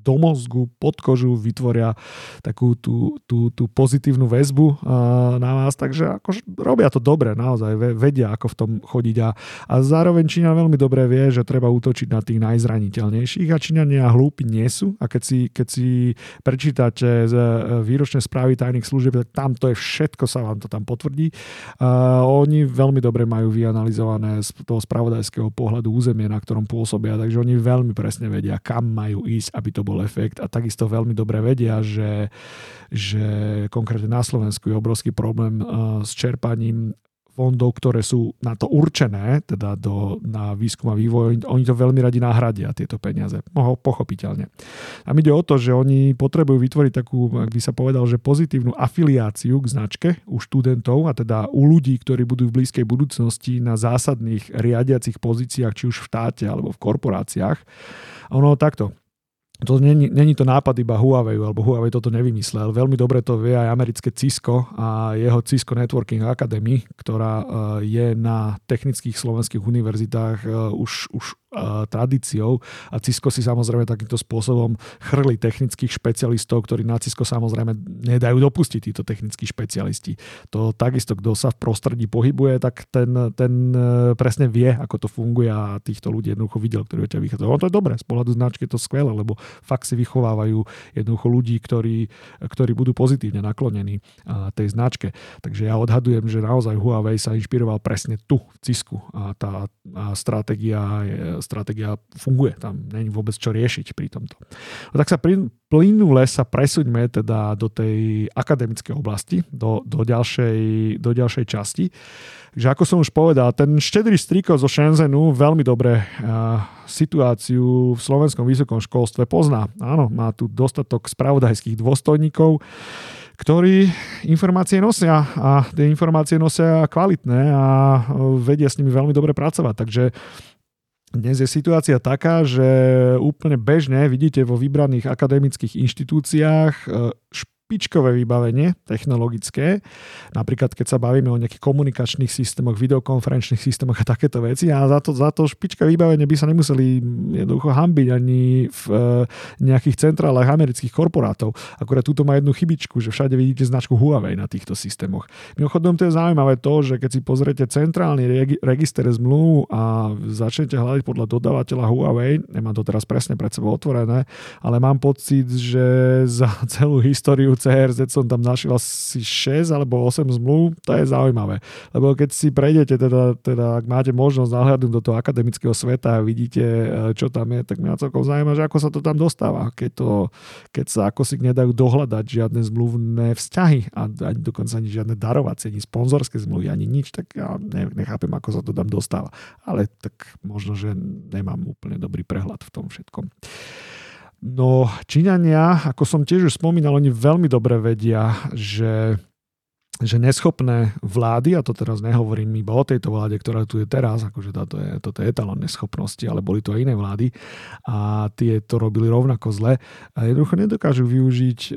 Speaker 1: do mozgu, pod kožu, vytvoria takú tú, tú, tú pozitívnu väzbu na vás, takže akože robia to dobre, naozaj vedia, ako v tom chodiť. A, a zároveň Číňa veľmi dobre vie, že treba útočiť na tých najzraniteľnejších. A Číňania hlúpi nie sú. A keď si, keď si prečítate z e, výročné správy tajných služieb, tak tam to je všetko, sa vám to tam potvrdí. Uh, oni veľmi dobre majú vyanalizované z toho spravodajského pohľadu územie, na ktorom pôsobia, takže oni veľmi presne vedia, kam majú ísť, aby to bol efekt a takisto veľmi dobre vedia, že, že konkrétne na Slovensku je obrovský problém uh, s čerpaním fondov, ktoré sú na to určené, teda do, na výskum a vývoj, oni to veľmi radi nahradia, tieto peniaze. Pochopiteľne. A ide o to, že oni potrebujú vytvoriť takú, ak by sa povedal, že pozitívnu afiliáciu k značke u študentov a teda u ľudí, ktorí budú v blízkej budúcnosti na zásadných riadiacich pozíciách, či už v štáte alebo v korporáciách. A ono takto to není, není to nápad iba Huawei, alebo Huawei toto nevymyslel. Veľmi dobre to vie aj americké Cisco a jeho Cisco Networking Academy, ktorá eh, je na technických slovenských univerzitách eh, už, už tradíciou a Cisco si samozrejme takýmto spôsobom chrli technických špecialistov, ktorí na Cisco samozrejme nedajú dopustiť títo technickí špecialisti. To takisto, kto sa v prostredí pohybuje, tak ten, ten e, presne vie, ako to funguje a týchto ľudí jednoducho videl, ktorí od ťa vychádzajú. To je dobré, z pohľadu značky je to skvelé, lebo fakt si vychovávajú jednoducho ľudí, ktorí, ktorí budú pozitívne naklonení tej značke. Takže ja odhadujem, že naozaj Huawei sa inšpiroval presne tu, v Cisku a tá a stratégia je stratégia funguje. Tam není vôbec čo riešiť pri tomto. No tak sa plynule sa presuňme teda do tej akademickej oblasti, do, do, ďalšej, do ďalšej časti. Takže ako som už povedal, ten štedrý striko zo Shenzhenu veľmi dobre uh, situáciu v slovenskom vysokom školstve pozná. Áno, má tu dostatok spravodajských dôstojníkov, ktorí informácie nosia a tie informácie nosia kvalitné a vedia s nimi veľmi dobre pracovať. Takže dnes je situácia taká, že úplne bežne vidíte vo vybraných akademických inštitúciách e, špičkové vybavenie technologické. Napríklad, keď sa bavíme o nejakých komunikačných systémoch, videokonferenčných systémoch a takéto veci. A za to, za to špičkové vybavenie by sa nemuseli jednoducho hambiť ani v e, nejakých centrálach amerických korporátov. Akurát túto má jednu chybičku, že všade vidíte značku Huawei na týchto systémoch. Mimochodom, to je zaujímavé to, že keď si pozriete centrálny register zmluv a začnete hľadať podľa dodávateľa Huawei, nemám to teraz presne pred sebou otvorené, ale mám pocit, že za celú históriu CRZ som tam našiel asi 6 alebo 8 zmluv, to je zaujímavé. Lebo keď si prejdete, teda, teda ak máte možnosť nahľadnúť do toho akademického sveta a vidíte, e, čo tam je, tak mňa celkom zaujíma, že ako sa to tam dostáva. Keď, to, keď sa ako si nedajú dohľadať žiadne zmluvné vzťahy a ani dokonca ani žiadne darovacie, ani sponzorské zmluvy, ani nič, tak ja nechápem, ako sa to tam dostáva. Ale tak možno, že nemám úplne dobrý prehľad v tom všetkom. No Číňania, ako som tiež už spomínal, oni veľmi dobre vedia, že že neschopné vlády, a to teraz nehovorím iba o tejto vláde, ktorá tu je teraz, akože táto je, toto je etalon neschopnosti, ale boli to aj iné vlády a tie to robili rovnako zle. A jednoducho nedokážu využiť e,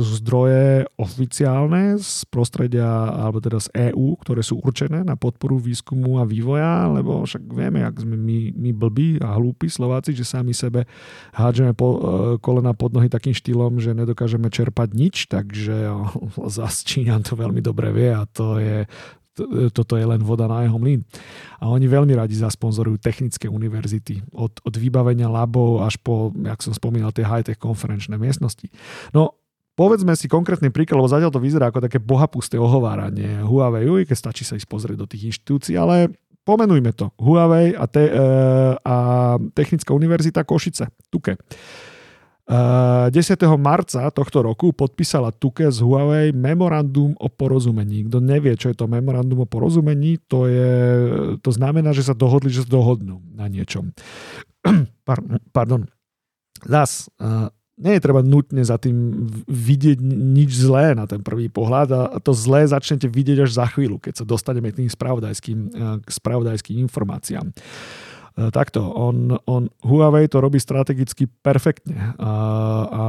Speaker 1: zdroje oficiálne z prostredia, alebo teda z EÚ, ktoré sú určené na podporu výskumu a vývoja, lebo však vieme, ak sme my, my blbí a hlúpi Slováci, že sami sebe hádžeme po, e, kolena pod nohy takým štýlom, že nedokážeme čerpať nič, takže zase Číňan to to veľmi dobre vie a to je, toto je len voda na jeho mlyn. A oni veľmi radi zasponzorujú technické univerzity. Od, od vybavenia labov až po, jak som spomínal, tie high-tech konferenčné miestnosti. No, povedzme si konkrétny príklad, lebo zatiaľ to vyzerá ako také bohapusté ohováranie Huawei, keď stačí sa ísť pozrieť do tých inštitúcií, ale pomenujme to. Huawei a, te, e, a Technická univerzita Košice, Tuke. 10. marca tohto roku podpísala Tuke z Huawei memorandum o porozumení. Kto nevie, čo je to memorandum o porozumení, to, je, to znamená, že sa dohodli, že sa dohodnú na niečom. Pardon. Zas, nie je treba nutne za tým vidieť nič zlé na ten prvý pohľad a to zlé začnete vidieť až za chvíľu, keď sa dostaneme k tým spravodajským, spravodajským informáciám. E, takto, on, on, Huawei to robí strategicky perfektne. A, a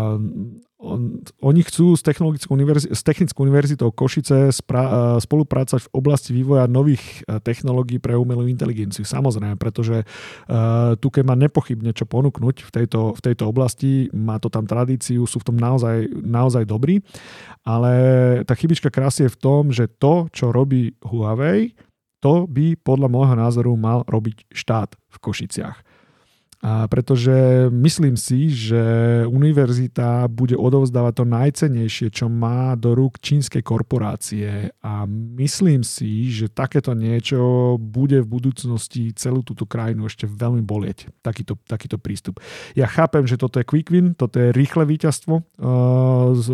Speaker 1: on, oni chcú s, univerzi- s Technickou univerzitou Košice spra- e, spolupracovať v oblasti vývoja nových e, technológií pre umelú inteligenciu. Samozrejme, pretože uh, Tuke má nepochybne čo ponúknuť v tejto, v tejto oblasti, má to tam tradíciu, sú v tom naozaj, naozaj dobrí, ale tá chybička krásy je v tom, že to, čo robí Huawei, to by podľa môjho názoru mal robiť štát v Košiciach. A pretože myslím si, že univerzita bude odovzdávať to najcenejšie, čo má do rúk čínskej korporácie a myslím si, že takéto niečo bude v budúcnosti celú túto krajinu ešte veľmi bolieť, takýto, takýto prístup. Ja chápem, že toto je quick win, toto je rýchle víťazstvo uh, z,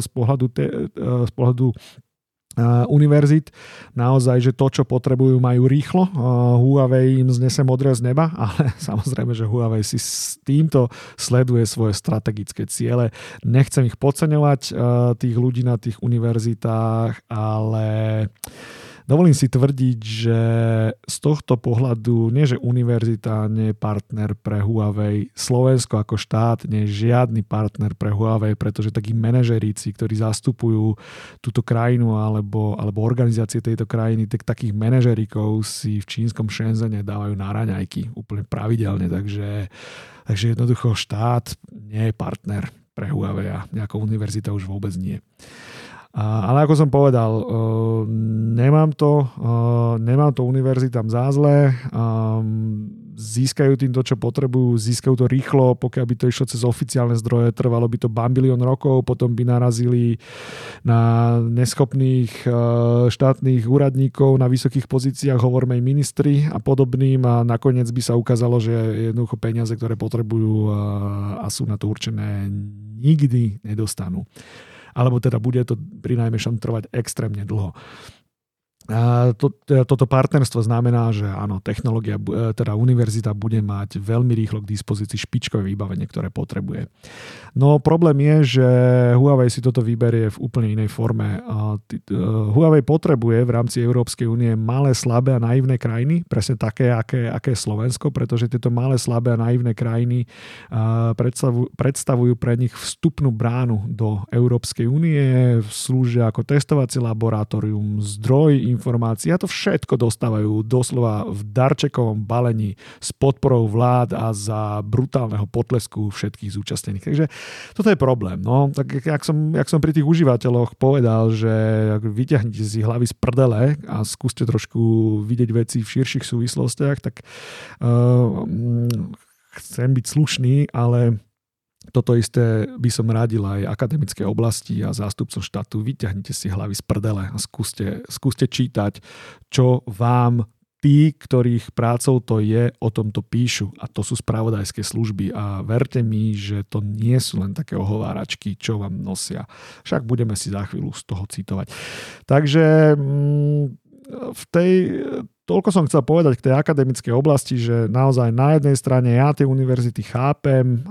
Speaker 1: z, pohľadu te, uh, z pohľadu univerzit. Naozaj, že to, čo potrebujú, majú rýchlo. Huawei im znese modré z neba, ale samozrejme, že Huawei si s týmto sleduje svoje strategické ciele. Nechcem ich podceňovať, tých ľudí na tých univerzitách, ale Dovolím si tvrdiť, že z tohto pohľadu nie, že univerzita nie je partner pre Huawei, Slovensko ako štát nie je žiadny partner pre Huawei, pretože takí manažeríci, ktorí zastupujú túto krajinu alebo, alebo organizácie tejto krajiny, tak takých manažerikov si v čínskom Shenzhene dávajú na raňajky úplne pravidelne, takže, takže jednoducho štát nie je partner pre Huawei a nejaká univerzita už vôbec nie. Ale ako som povedal, e, nemám to, e, nemám to univerzitám za zlé, získajú tým to, čo potrebujú, získajú to rýchlo, pokiaľ by to išlo cez oficiálne zdroje, trvalo by to bambilión rokov, potom by narazili na neschopných e, štátnych úradníkov na vysokých pozíciách, hovorme aj ministri a podobným a nakoniec by sa ukázalo, že jednoducho peniaze, ktoré potrebujú a sú na to určené, nikdy nedostanú alebo teda bude to pri najmenšom trvať extrémne dlho. To, toto partnerstvo znamená, že áno, technológia, e, teda univerzita bude mať veľmi rýchlo k dispozícii špičkové vybavenie, ktoré potrebuje. No problém je, že Huawei si toto vyberie v úplne inej forme. E, Huawei potrebuje v rámci Európskej únie malé, slabé a naivné krajiny, presne také, aké, aké je Slovensko, pretože tieto malé, slabé a naivné krajiny e, predstavujú pre nich vstupnú bránu do Európskej únie, slúžia ako testovacie laboratórium, zdroj informácií a to všetko dostávajú doslova v darčekovom balení s podporou vlád a za brutálneho potlesku všetkých zúčastnených. Takže toto je problém. No, tak jak som, jak som pri tých užívateľoch povedal, že vyťahnite si hlavy z prdele a skúste trošku vidieť veci v širších súvislostiach, tak uh, chcem byť slušný, ale toto isté by som radil aj akademické oblasti a zástupcom štátu. Vyťahnite si hlavy z prdele a skúste, skúste čítať, čo vám tí, ktorých prácou to je, o tomto píšu. A to sú spravodajské služby. A verte mi, že to nie sú len také ohováračky, čo vám nosia. Však budeme si za chvíľu z toho citovať. Takže mm, v tej toľko som chcel povedať k tej akademickej oblasti, že naozaj na jednej strane ja tie univerzity chápem,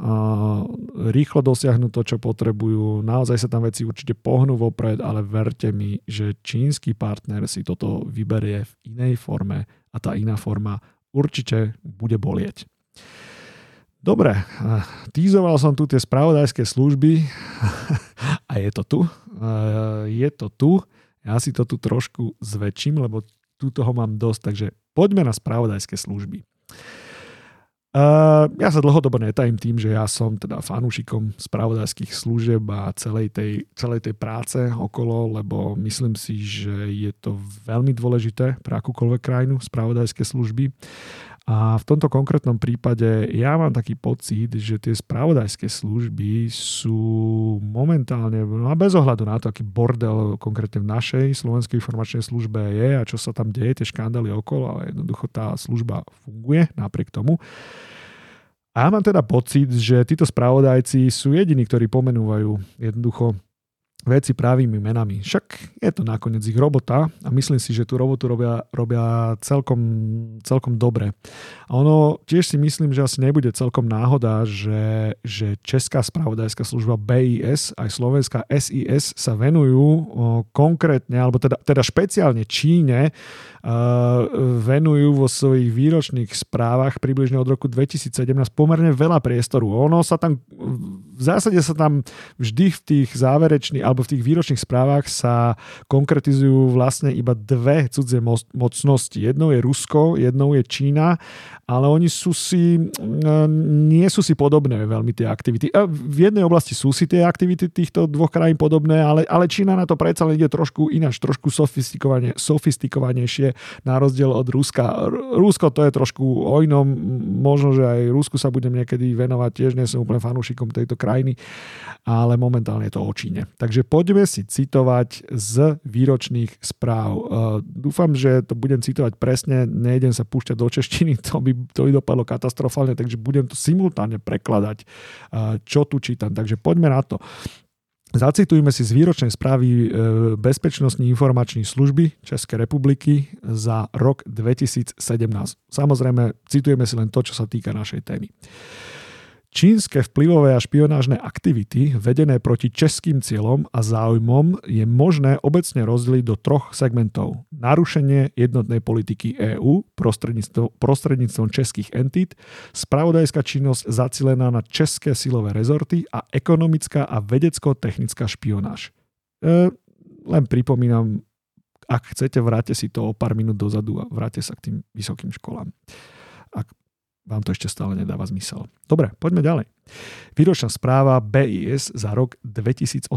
Speaker 1: rýchlo dosiahnuť to, čo potrebujú, naozaj sa tam veci určite pohnú vopred, ale verte mi, že čínsky partner si toto vyberie v inej forme a tá iná forma určite bude bolieť. Dobre, týzoval som tu tie spravodajské služby a je to tu. Je to tu. Ja si to tu trošku zväčším, lebo tu toho mám dosť, takže poďme na spravodajské služby. Uh, ja sa dlhodobo netajím tým, že ja som teda fanúšikom spravodajských služieb a celej tej, celej tej práce okolo, lebo myslím si, že je to veľmi dôležité pre akúkoľvek krajinu spravodajské služby. A v tomto konkrétnom prípade ja mám taký pocit, že tie spravodajské služby sú momentálne, no a bez ohľadu na to, aký bordel konkrétne v našej slovenskej informačnej službe je a čo sa tam deje, tie škandály okolo, ale jednoducho tá služba funguje napriek tomu. A ja mám teda pocit, že títo spravodajci sú jediní, ktorí pomenúvajú jednoducho veci pravými menami. Však je to nakoniec ich robota a myslím si, že tú robotu robia, robia celkom, celkom dobre. A ono tiež si myslím, že asi nebude celkom náhoda, že, že Česká spravodajská služba BIS aj Slovenská SIS sa venujú konkrétne, alebo teda, teda špeciálne Číne, venujú vo svojich výročných správach približne od roku 2017 pomerne veľa priestoru. Ono sa tam, v zásade sa tam vždy v tých záverečných alebo v tých výročných správach sa konkretizujú vlastne iba dve cudzie mocnosti. Jednou je Rusko, jednou je Čína, ale oni sú si, nie sú si podobné veľmi tie aktivity. V jednej oblasti sú si tie aktivity týchto dvoch krajín podobné, ale, ale Čína na to predsa ide trošku ináč, trošku sofistikovanejšie na rozdiel od Ruska. Rusko to je trošku o možno, že aj Rusku sa budem niekedy venovať, tiež nie som úplne fanúšikom tejto krajiny, ale momentálne je to o Číne. Takže poďme si citovať z výročných správ. Uh, dúfam, že to budem citovať presne, nejdem sa púšťať do češtiny, to by, to by dopadlo katastrofálne, takže budem to simultánne prekladať, čo tu čítam. Takže poďme na to. Zacitujme si z výročnej správy e, Bezpečnostní informační služby Českej republiky za rok 2017. Samozrejme, citujeme si len to, čo sa týka našej témy. Čínske vplyvové a špionážne aktivity vedené proti českým cieľom a záujmom je možné obecne rozdeliť do troch segmentov. Narušenie jednotnej politiky EÚ prostredníctvom, prostredníctvom českých entít, spravodajská činnosť zacilená na české silové rezorty a ekonomická a vedecko-technická špionáž. E, len pripomínam, ak chcete, vráte si to o pár minút dozadu a vráte sa k tým vysokým školám. Ak vám to ešte stále nedáva zmysel. Dobre, poďme ďalej. Výročná správa BIS za rok 2018.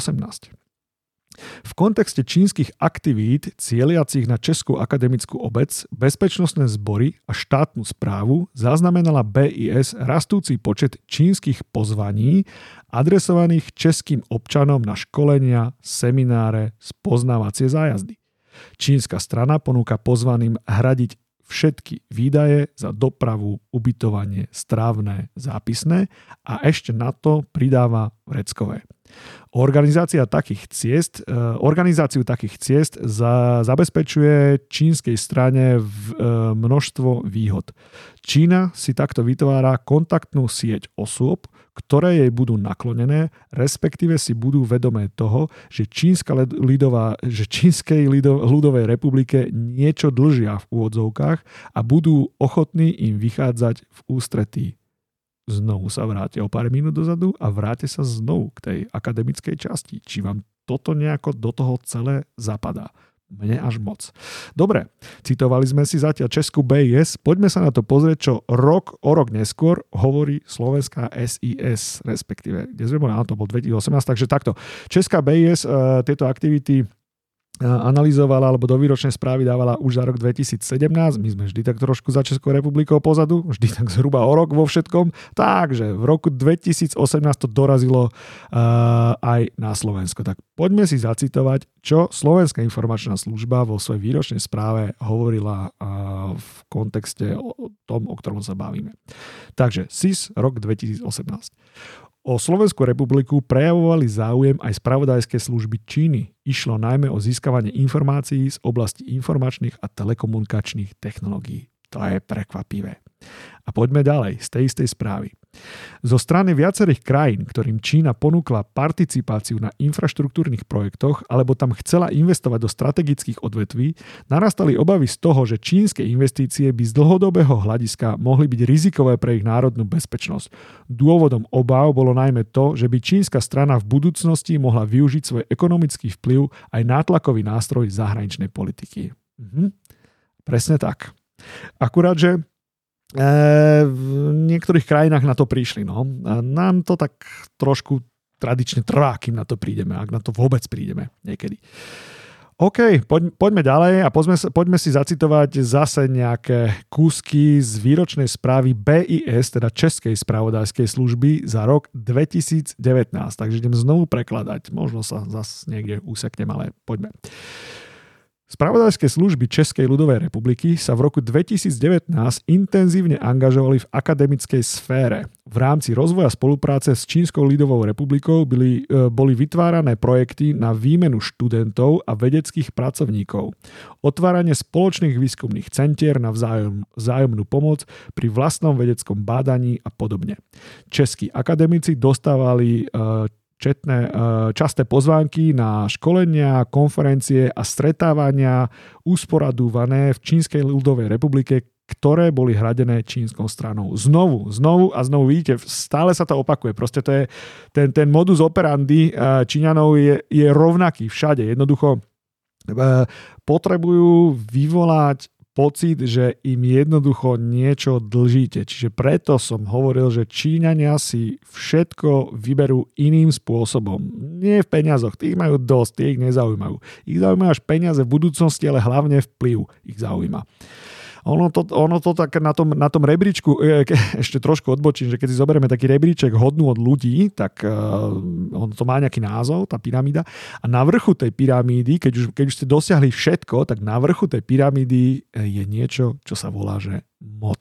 Speaker 1: V kontexte čínskych aktivít cieliacich na Českú akademickú obec, bezpečnostné zbory a štátnu správu zaznamenala BIS rastúci počet čínskych pozvaní adresovaných českým občanom na školenia, semináre, spoznávacie zájazdy. Čínska strana ponúka pozvaným hradiť všetky výdaje za dopravu, ubytovanie, strávne, zápisné a ešte na to pridáva vreckové. Organizácia takých ciest, e, organizáciu takých ciest za, zabezpečuje čínskej strane v, e, množstvo výhod. Čína si takto vytvára kontaktnú sieť osôb, ktoré jej budú naklonené, respektíve si budú vedomé toho, že, čínska lidová, že čínskej ľudovej republike niečo dlžia v úvodzovkách a budú ochotní im vychádzať v ústretí znovu sa vráte o pár minút dozadu a vráte sa znovu k tej akademickej časti. Či vám toto nejako do toho celé zapadá. Mne až moc. Dobre, citovali sme si zatiaľ Českú BIS, poďme sa na to pozrieť, čo rok o rok neskôr hovorí slovenská SIS, respektíve, kde sme boli, to bol 2018, takže takto. Česká BIS uh, tieto aktivity analyzovala alebo do výročnej správy dávala už za rok 2017. My sme vždy tak trošku za Českou republikou pozadu, vždy tak zhruba o rok vo všetkom. Takže v roku 2018 to dorazilo uh, aj na Slovensko. Tak poďme si zacitovať, čo Slovenská informačná služba vo svojej výročnej správe hovorila uh, v kontexte o tom, o ktorom sa bavíme. Takže SIS rok 2018. O Slovenskú republiku prejavovali záujem aj spravodajské služby Číny. Išlo najmä o získavanie informácií z oblasti informačných a telekomunikačných technológií. To je prekvapivé. A poďme ďalej z tej istej správy. Zo strany viacerých krajín, ktorým Čína ponúkla participáciu na infraštruktúrnych projektoch alebo tam chcela investovať do strategických odvetví, narastali obavy z toho, že čínske investície by z dlhodobého hľadiska mohli byť rizikové pre ich národnú bezpečnosť. Dôvodom obáv bolo najmä to, že by čínska strana v budúcnosti mohla využiť svoj ekonomický vplyv aj nátlakový nástroj zahraničnej politiky. Mhm. Presne tak. Akurát, že v niektorých krajinách na to prišli. No. Nám to tak trošku tradične trvá, kým na to prídeme, ak na to vôbec prídeme niekedy. OK, poď, poďme ďalej a poďme, poďme si zacitovať zase nejaké kúsky z výročnej správy BIS, teda Českej spravodajskej služby za rok 2019. Takže idem znovu prekladať, možno sa zase niekde úseknem, ale poďme. Spravodajské služby Českej ľudovej republiky sa v roku 2019 intenzívne angažovali v akademickej sfére. V rámci rozvoja spolupráce s Čínskou ľudovou republikou byli, e, boli vytvárané projekty na výmenu študentov a vedeckých pracovníkov, otváranie spoločných výskumných centier na vzájom, vzájomnú pomoc pri vlastnom vedeckom bádaní a podobne. Českí akademici dostávali e, četné, eh, časté pozvánky na školenia, konferencie a stretávania usporadúvané v Čínskej ľudovej republike, ktoré boli hradené čínskou stranou. Znovu, znovu a znovu vidíte, stále sa to opakuje. Proste to je, ten, ten modus operandi eh, Číňanov je, je rovnaký všade. Jednoducho eh, potrebujú vyvolať pocit, že im jednoducho niečo dlžíte. Čiže preto som hovoril, že Číňania si všetko vyberú iným spôsobom. Nie v peniazoch, tých majú dosť, tie ich nezaujímajú. Ich zaujímajú až peniaze v budúcnosti, ale hlavne vplyv ich zaujíma. Ono to, ono to tak na tom, na tom rebríčku, e, ešte trošku odbočím, že keď si zoberieme taký rebríček hodnú od ľudí, tak uh, on to má nejaký názov, tá pyramída. A na vrchu tej pyramídy, keď už, keď už ste dosiahli všetko, tak na vrchu tej pyramídy e, je niečo, čo sa volá, že moc.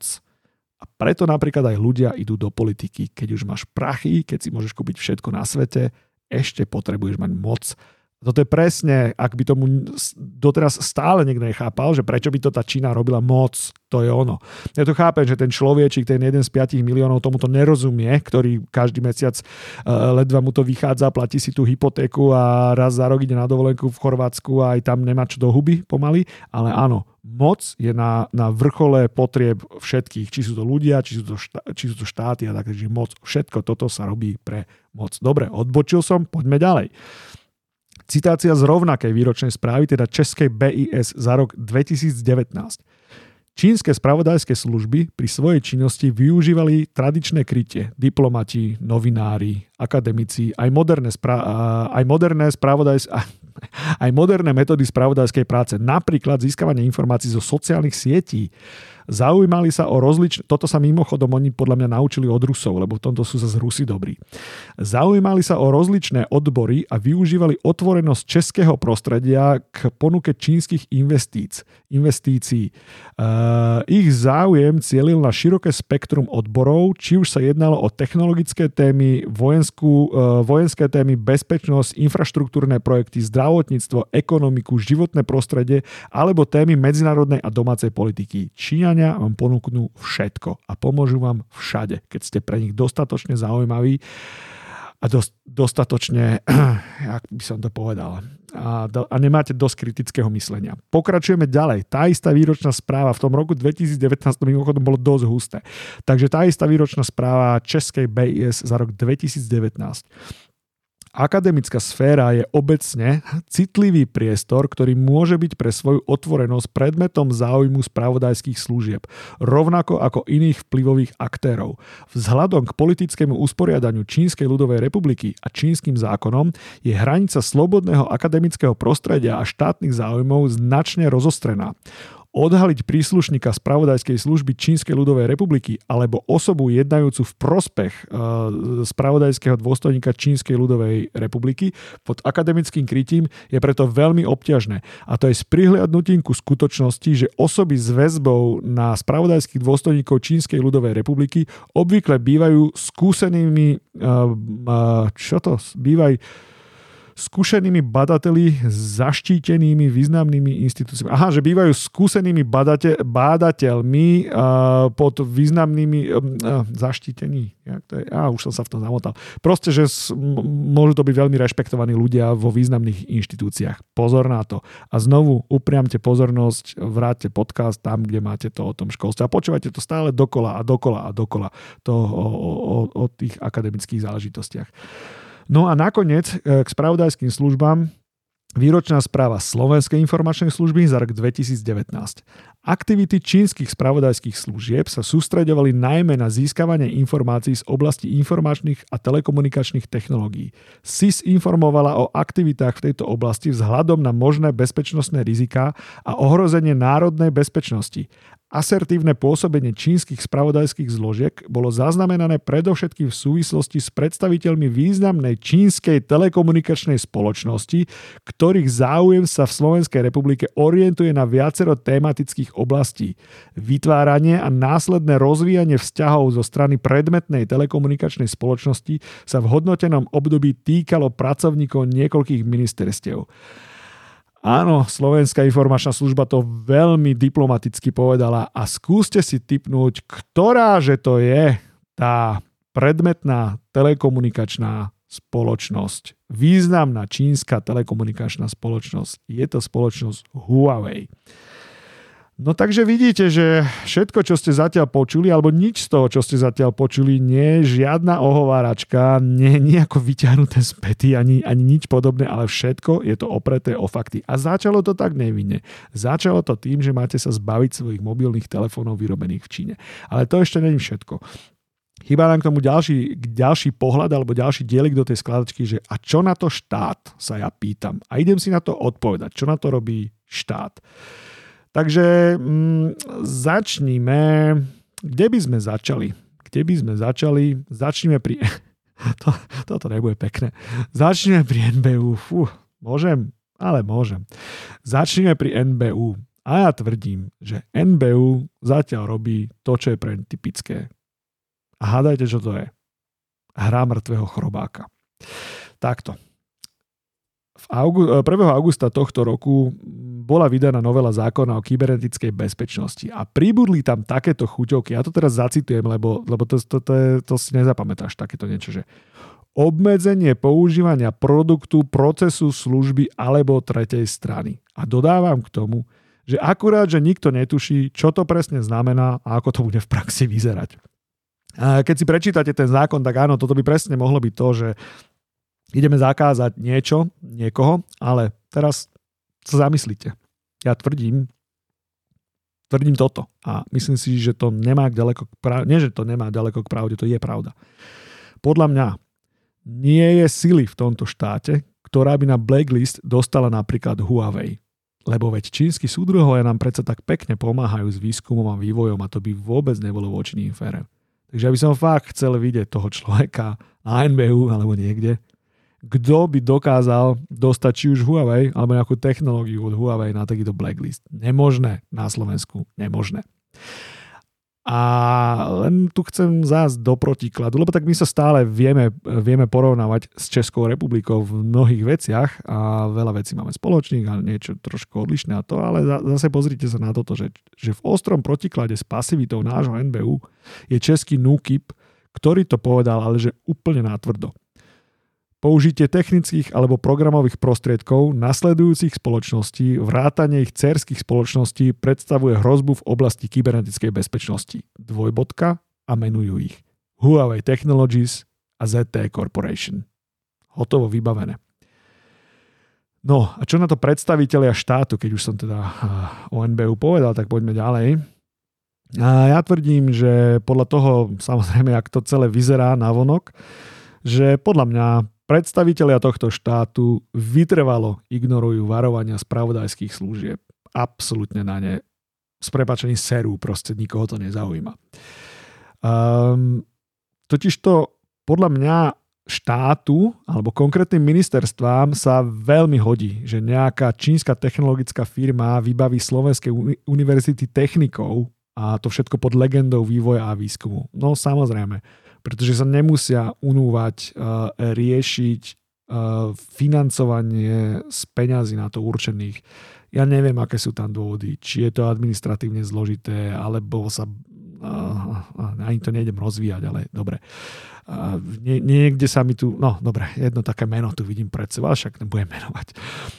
Speaker 1: A preto napríklad aj ľudia idú do politiky. Keď už máš prachy, keď si môžeš kúpiť všetko na svete, ešte potrebuješ mať moc toto je presne, ak by tomu doteraz stále niekto nechápal, že prečo by to tá Čína robila moc, to je ono. Ja to chápem, že ten človečik, ten jeden z 5 miliónov tomuto nerozumie, ktorý každý mesiac uh, ledva mu to vychádza, platí si tú hypotéku a raz za rok ide na dovolenku v Chorvátsku a aj tam nemá čo do huby pomaly, ale áno, moc je na, na vrchole potrieb všetkých, či sú to ľudia, či sú to, štá, či sú to štáty a takže moc, všetko toto sa robí pre moc. Dobre, odbočil som, poďme ďalej. Citácia z rovnakej výročnej správy, teda Českej BIS za rok 2019. Čínske spravodajské služby pri svojej činnosti využívali tradičné krytie, diplomati, novinári, akademici, aj moderné, spra- aj moderné spravodajs- aj moderné metódy spravodajskej práce, napríklad získavanie informácií zo sociálnych sietí, Zaujímali sa o rozličné, toto sa mimochodom oni podľa mňa naučili od Rusov, lebo v tomto sú zase Rusi dobrí. Zaujímali sa o rozličné odbory a využívali otvorenosť českého prostredia k ponuke čínskych investíc, investícií. Uh, ich záujem cielil na široké spektrum odborov, či už sa jednalo o technologické témy, vojenskú, uh, vojenské témy, bezpečnosť, infraštruktúrne projekty, zdravotníctvo, ekonomiku, životné prostredie alebo témy medzinárodnej a domácej politiky. Číňania Američania vám ponúknú všetko a pomôžu vám všade, keď ste pre nich dostatočne zaujímaví a dos, dostatočne, jak by som to povedal, a, a nemáte dosť kritického myslenia. Pokračujeme ďalej. Tá istá výročná správa v tom roku 2019 mimochodom bolo dosť husté. Takže tá istá výročná správa Českej BIS za rok 2019 Akademická sféra je obecne citlivý priestor, ktorý môže byť pre svoju otvorenosť predmetom záujmu spravodajských služieb, rovnako ako iných vplyvových aktérov. Vzhľadom k politickému usporiadaniu Čínskej ľudovej republiky a čínskym zákonom je hranica slobodného akademického prostredia a štátnych záujmov značne rozostrená odhaliť príslušníka spravodajskej služby Čínskej ľudovej republiky alebo osobu jednajúcu v prospech uh, spravodajského dôstojníka Čínskej ľudovej republiky pod akademickým krytím je preto veľmi obťažné. A to je s prihliadnutím ku skutočnosti, že osoby s väzbou na spravodajských dôstojníkov Čínskej ľudovej republiky obvykle bývajú skúsenými uh, uh, čo to? Bývajú skúšenými badateli zaštítenými významnými inštitúciami. Aha, že bývajú skúsenými badate, bádateľmi uh, pod významnými uh, zaštítení. Jak to je? Á, už som sa v tom zamotal. Proste, že s, môžu to byť veľmi rešpektovaní ľudia vo významných inštitúciách. Pozor na to. A znovu upriamte pozornosť, vráťte podcast tam, kde máte to o tom školstve. A počúvajte to stále dokola a dokola a dokola to o, o, o tých akademických záležitostiach. No a nakoniec e, k spravodajským službám Výročná správa Slovenskej informačnej služby za rok 2019. Aktivity čínskych spravodajských služieb sa sústredovali najmä na získavanie informácií z oblasti informačných a telekomunikačných technológií. SIS informovala o aktivitách v tejto oblasti vzhľadom na možné bezpečnostné riziká a ohrozenie národnej bezpečnosti. Asertívne pôsobenie čínskych spravodajských zložiek bolo zaznamenané predovšetkým v súvislosti s predstaviteľmi významnej čínskej telekomunikačnej spoločnosti, ktorých záujem sa v Slovenskej republike orientuje na viacero tematických oblastí. Vytváranie a následné rozvíjanie vzťahov zo strany predmetnej telekomunikačnej spoločnosti sa v hodnotenom období týkalo pracovníkov niekoľkých ministerstiev. Áno, Slovenská informačná služba to veľmi diplomaticky povedala a skúste si typnúť, ktorá že to je tá predmetná telekomunikačná spoločnosť. Významná čínska telekomunikačná spoločnosť. Je to spoločnosť Huawei. No takže vidíte, že všetko, čo ste zatiaľ počuli, alebo nič z toho, čo ste zatiaľ počuli, nie je žiadna ohováračka, nie je nejako vyťahnuté z pety, ani, ani nič podobné, ale všetko je to opreté o fakty. A začalo to tak nevinne. Začalo to tým, že máte sa zbaviť svojich mobilných telefónov vyrobených v Číne. Ale to ešte není všetko. Chýba nám k tomu ďalší, ďalší pohľad alebo ďalší dielik do tej skladačky, že a čo na to štát, sa ja pýtam. A idem si na to odpovedať, čo na to robí štát. Takže mm, začníme, kde by sme začali? Kde by sme začali? Začneme pri... to, toto nebude pekné. Začneme pri NBU. Fú, môžem? Ale môžem. Začneme pri NBU. A ja tvrdím, že NBU zatiaľ robí to, čo je pre typické. A hádajte, čo to je. Hra mŕtvého chrobáka. Takto. V augu- 1. augusta tohto roku bola vydaná novela zákona o kybernetickej bezpečnosti a pribudli tam takéto chuťovky. Ja to teraz zacitujem, lebo, lebo to, to, to, to si nezapamätáš takéto niečo, že obmedzenie používania produktu, procesu, služby alebo tretej strany. A dodávam k tomu, že akurát, že nikto netuší, čo to presne znamená a ako to bude v praxi vyzerať. A keď si prečítate ten zákon, tak áno, toto by presne mohlo byť to, že ideme zakázať niečo, niekoho, ale teraz sa zamyslite. Ja tvrdím, tvrdím toto a myslím si, že to nemá ďaleko k pravde, nie, že to nemá ďaleko k pravde, to je pravda. Podľa mňa nie je sily v tomto štáte, ktorá by na blacklist dostala napríklad Huawei. Lebo veď čínsky súdruhovia nám predsa tak pekne pomáhajú s výskumom a vývojom a to by vôbec nebolo voči ním fére. Takže ja by som fakt chcel vidieť toho človeka na NBU alebo niekde, kto by dokázal dostať či už Huawei alebo nejakú technológiu od Huawei na takýto blacklist. Nemožné na Slovensku. Nemožné. A len tu chcem zás do protikladu, lebo tak my sa stále vieme, vieme porovnávať s Českou republikou v mnohých veciach a veľa vecí máme spoločných a niečo trošku odlišné a to, ale zase pozrite sa na toto, že, že v ostrom protiklade s pasivitou nášho NBU je český NUKIP, ktorý to povedal, ale že úplne natvrdo. Použitie technických alebo programových prostriedkov nasledujúcich spoločností, vrátanie ich cerských spoločností predstavuje hrozbu v oblasti kybernetickej bezpečnosti. Dvojbodka a menujú ich. Huawei Technologies a ZT Corporation. Hotovo vybavené. No a čo na to predstavitelia štátu, keď už som teda o NBU povedal, tak poďme ďalej. A ja tvrdím, že podľa toho, samozrejme, ak to celé vyzerá na vonok, že podľa mňa Predstavitelia tohto štátu vytrvalo ignorujú varovania spravodajských služieb. Absolutne na ne s prepačením serú, proste nikoho to nezaujíma. Um, totiž to podľa mňa štátu alebo konkrétnym ministerstvám sa veľmi hodí, že nejaká čínska technologická firma vybaví Slovenskej univerzity technikou a to všetko pod legendou vývoja a výskumu. No samozrejme, pretože sa nemusia unúvať uh, riešiť financovanie z peňazí na to určených. Ja neviem, aké sú tam dôvody. Či je to administratívne zložité, alebo sa ani to nejdem rozvíjať, ale dobre. Nie, niekde sa mi tu, no dobre, jedno také meno tu vidím pred sebou, však nebudem menovať.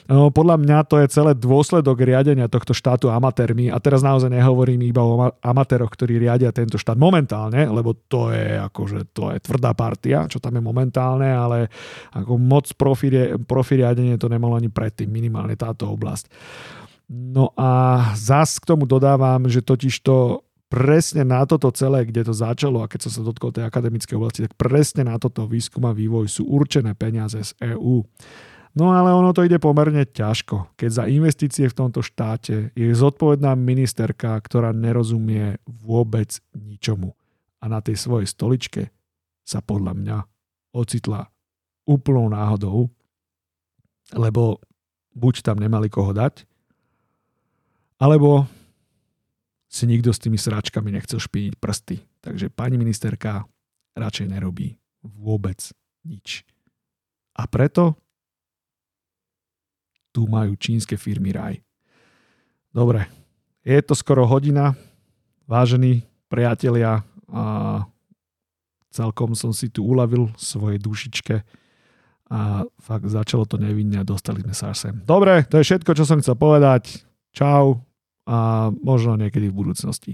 Speaker 1: No, podľa mňa to je celé dôsledok riadenia tohto štátu amatérmi a teraz naozaj nehovorím iba o amatéroch, ktorí riadia tento štát momentálne, lebo to je akože, to je tvrdá partia, čo tam je momentálne, ale ako moc profi, riadenie to nemalo ani predtým, minimálne táto oblasť. No a zas k tomu dodávam, že totiž to presne na toto celé, kde to začalo a keď som sa dotkol tej akademickej oblasti, tak presne na toto výskum a vývoj sú určené peniaze z EÚ. No ale ono to ide pomerne ťažko, keď za investície v tomto štáte je zodpovedná ministerka, ktorá nerozumie vôbec ničomu. A na tej svojej stoličke sa podľa mňa ocitla úplnou náhodou, lebo buď tam nemali koho dať, alebo si nikto s tými sračkami nechcel špiniť prsty. Takže pani ministerka radšej nerobí vôbec nič. A preto tu majú čínske firmy raj. Dobre, je to skoro hodina, vážení priatelia, a celkom som si tu uľavil svojej dušičke a fakt začalo to nevinne a dostali sme sa sem. Dobre, to je všetko, čo som chcel povedať. Čau, a možno niekedy v budúcnosti.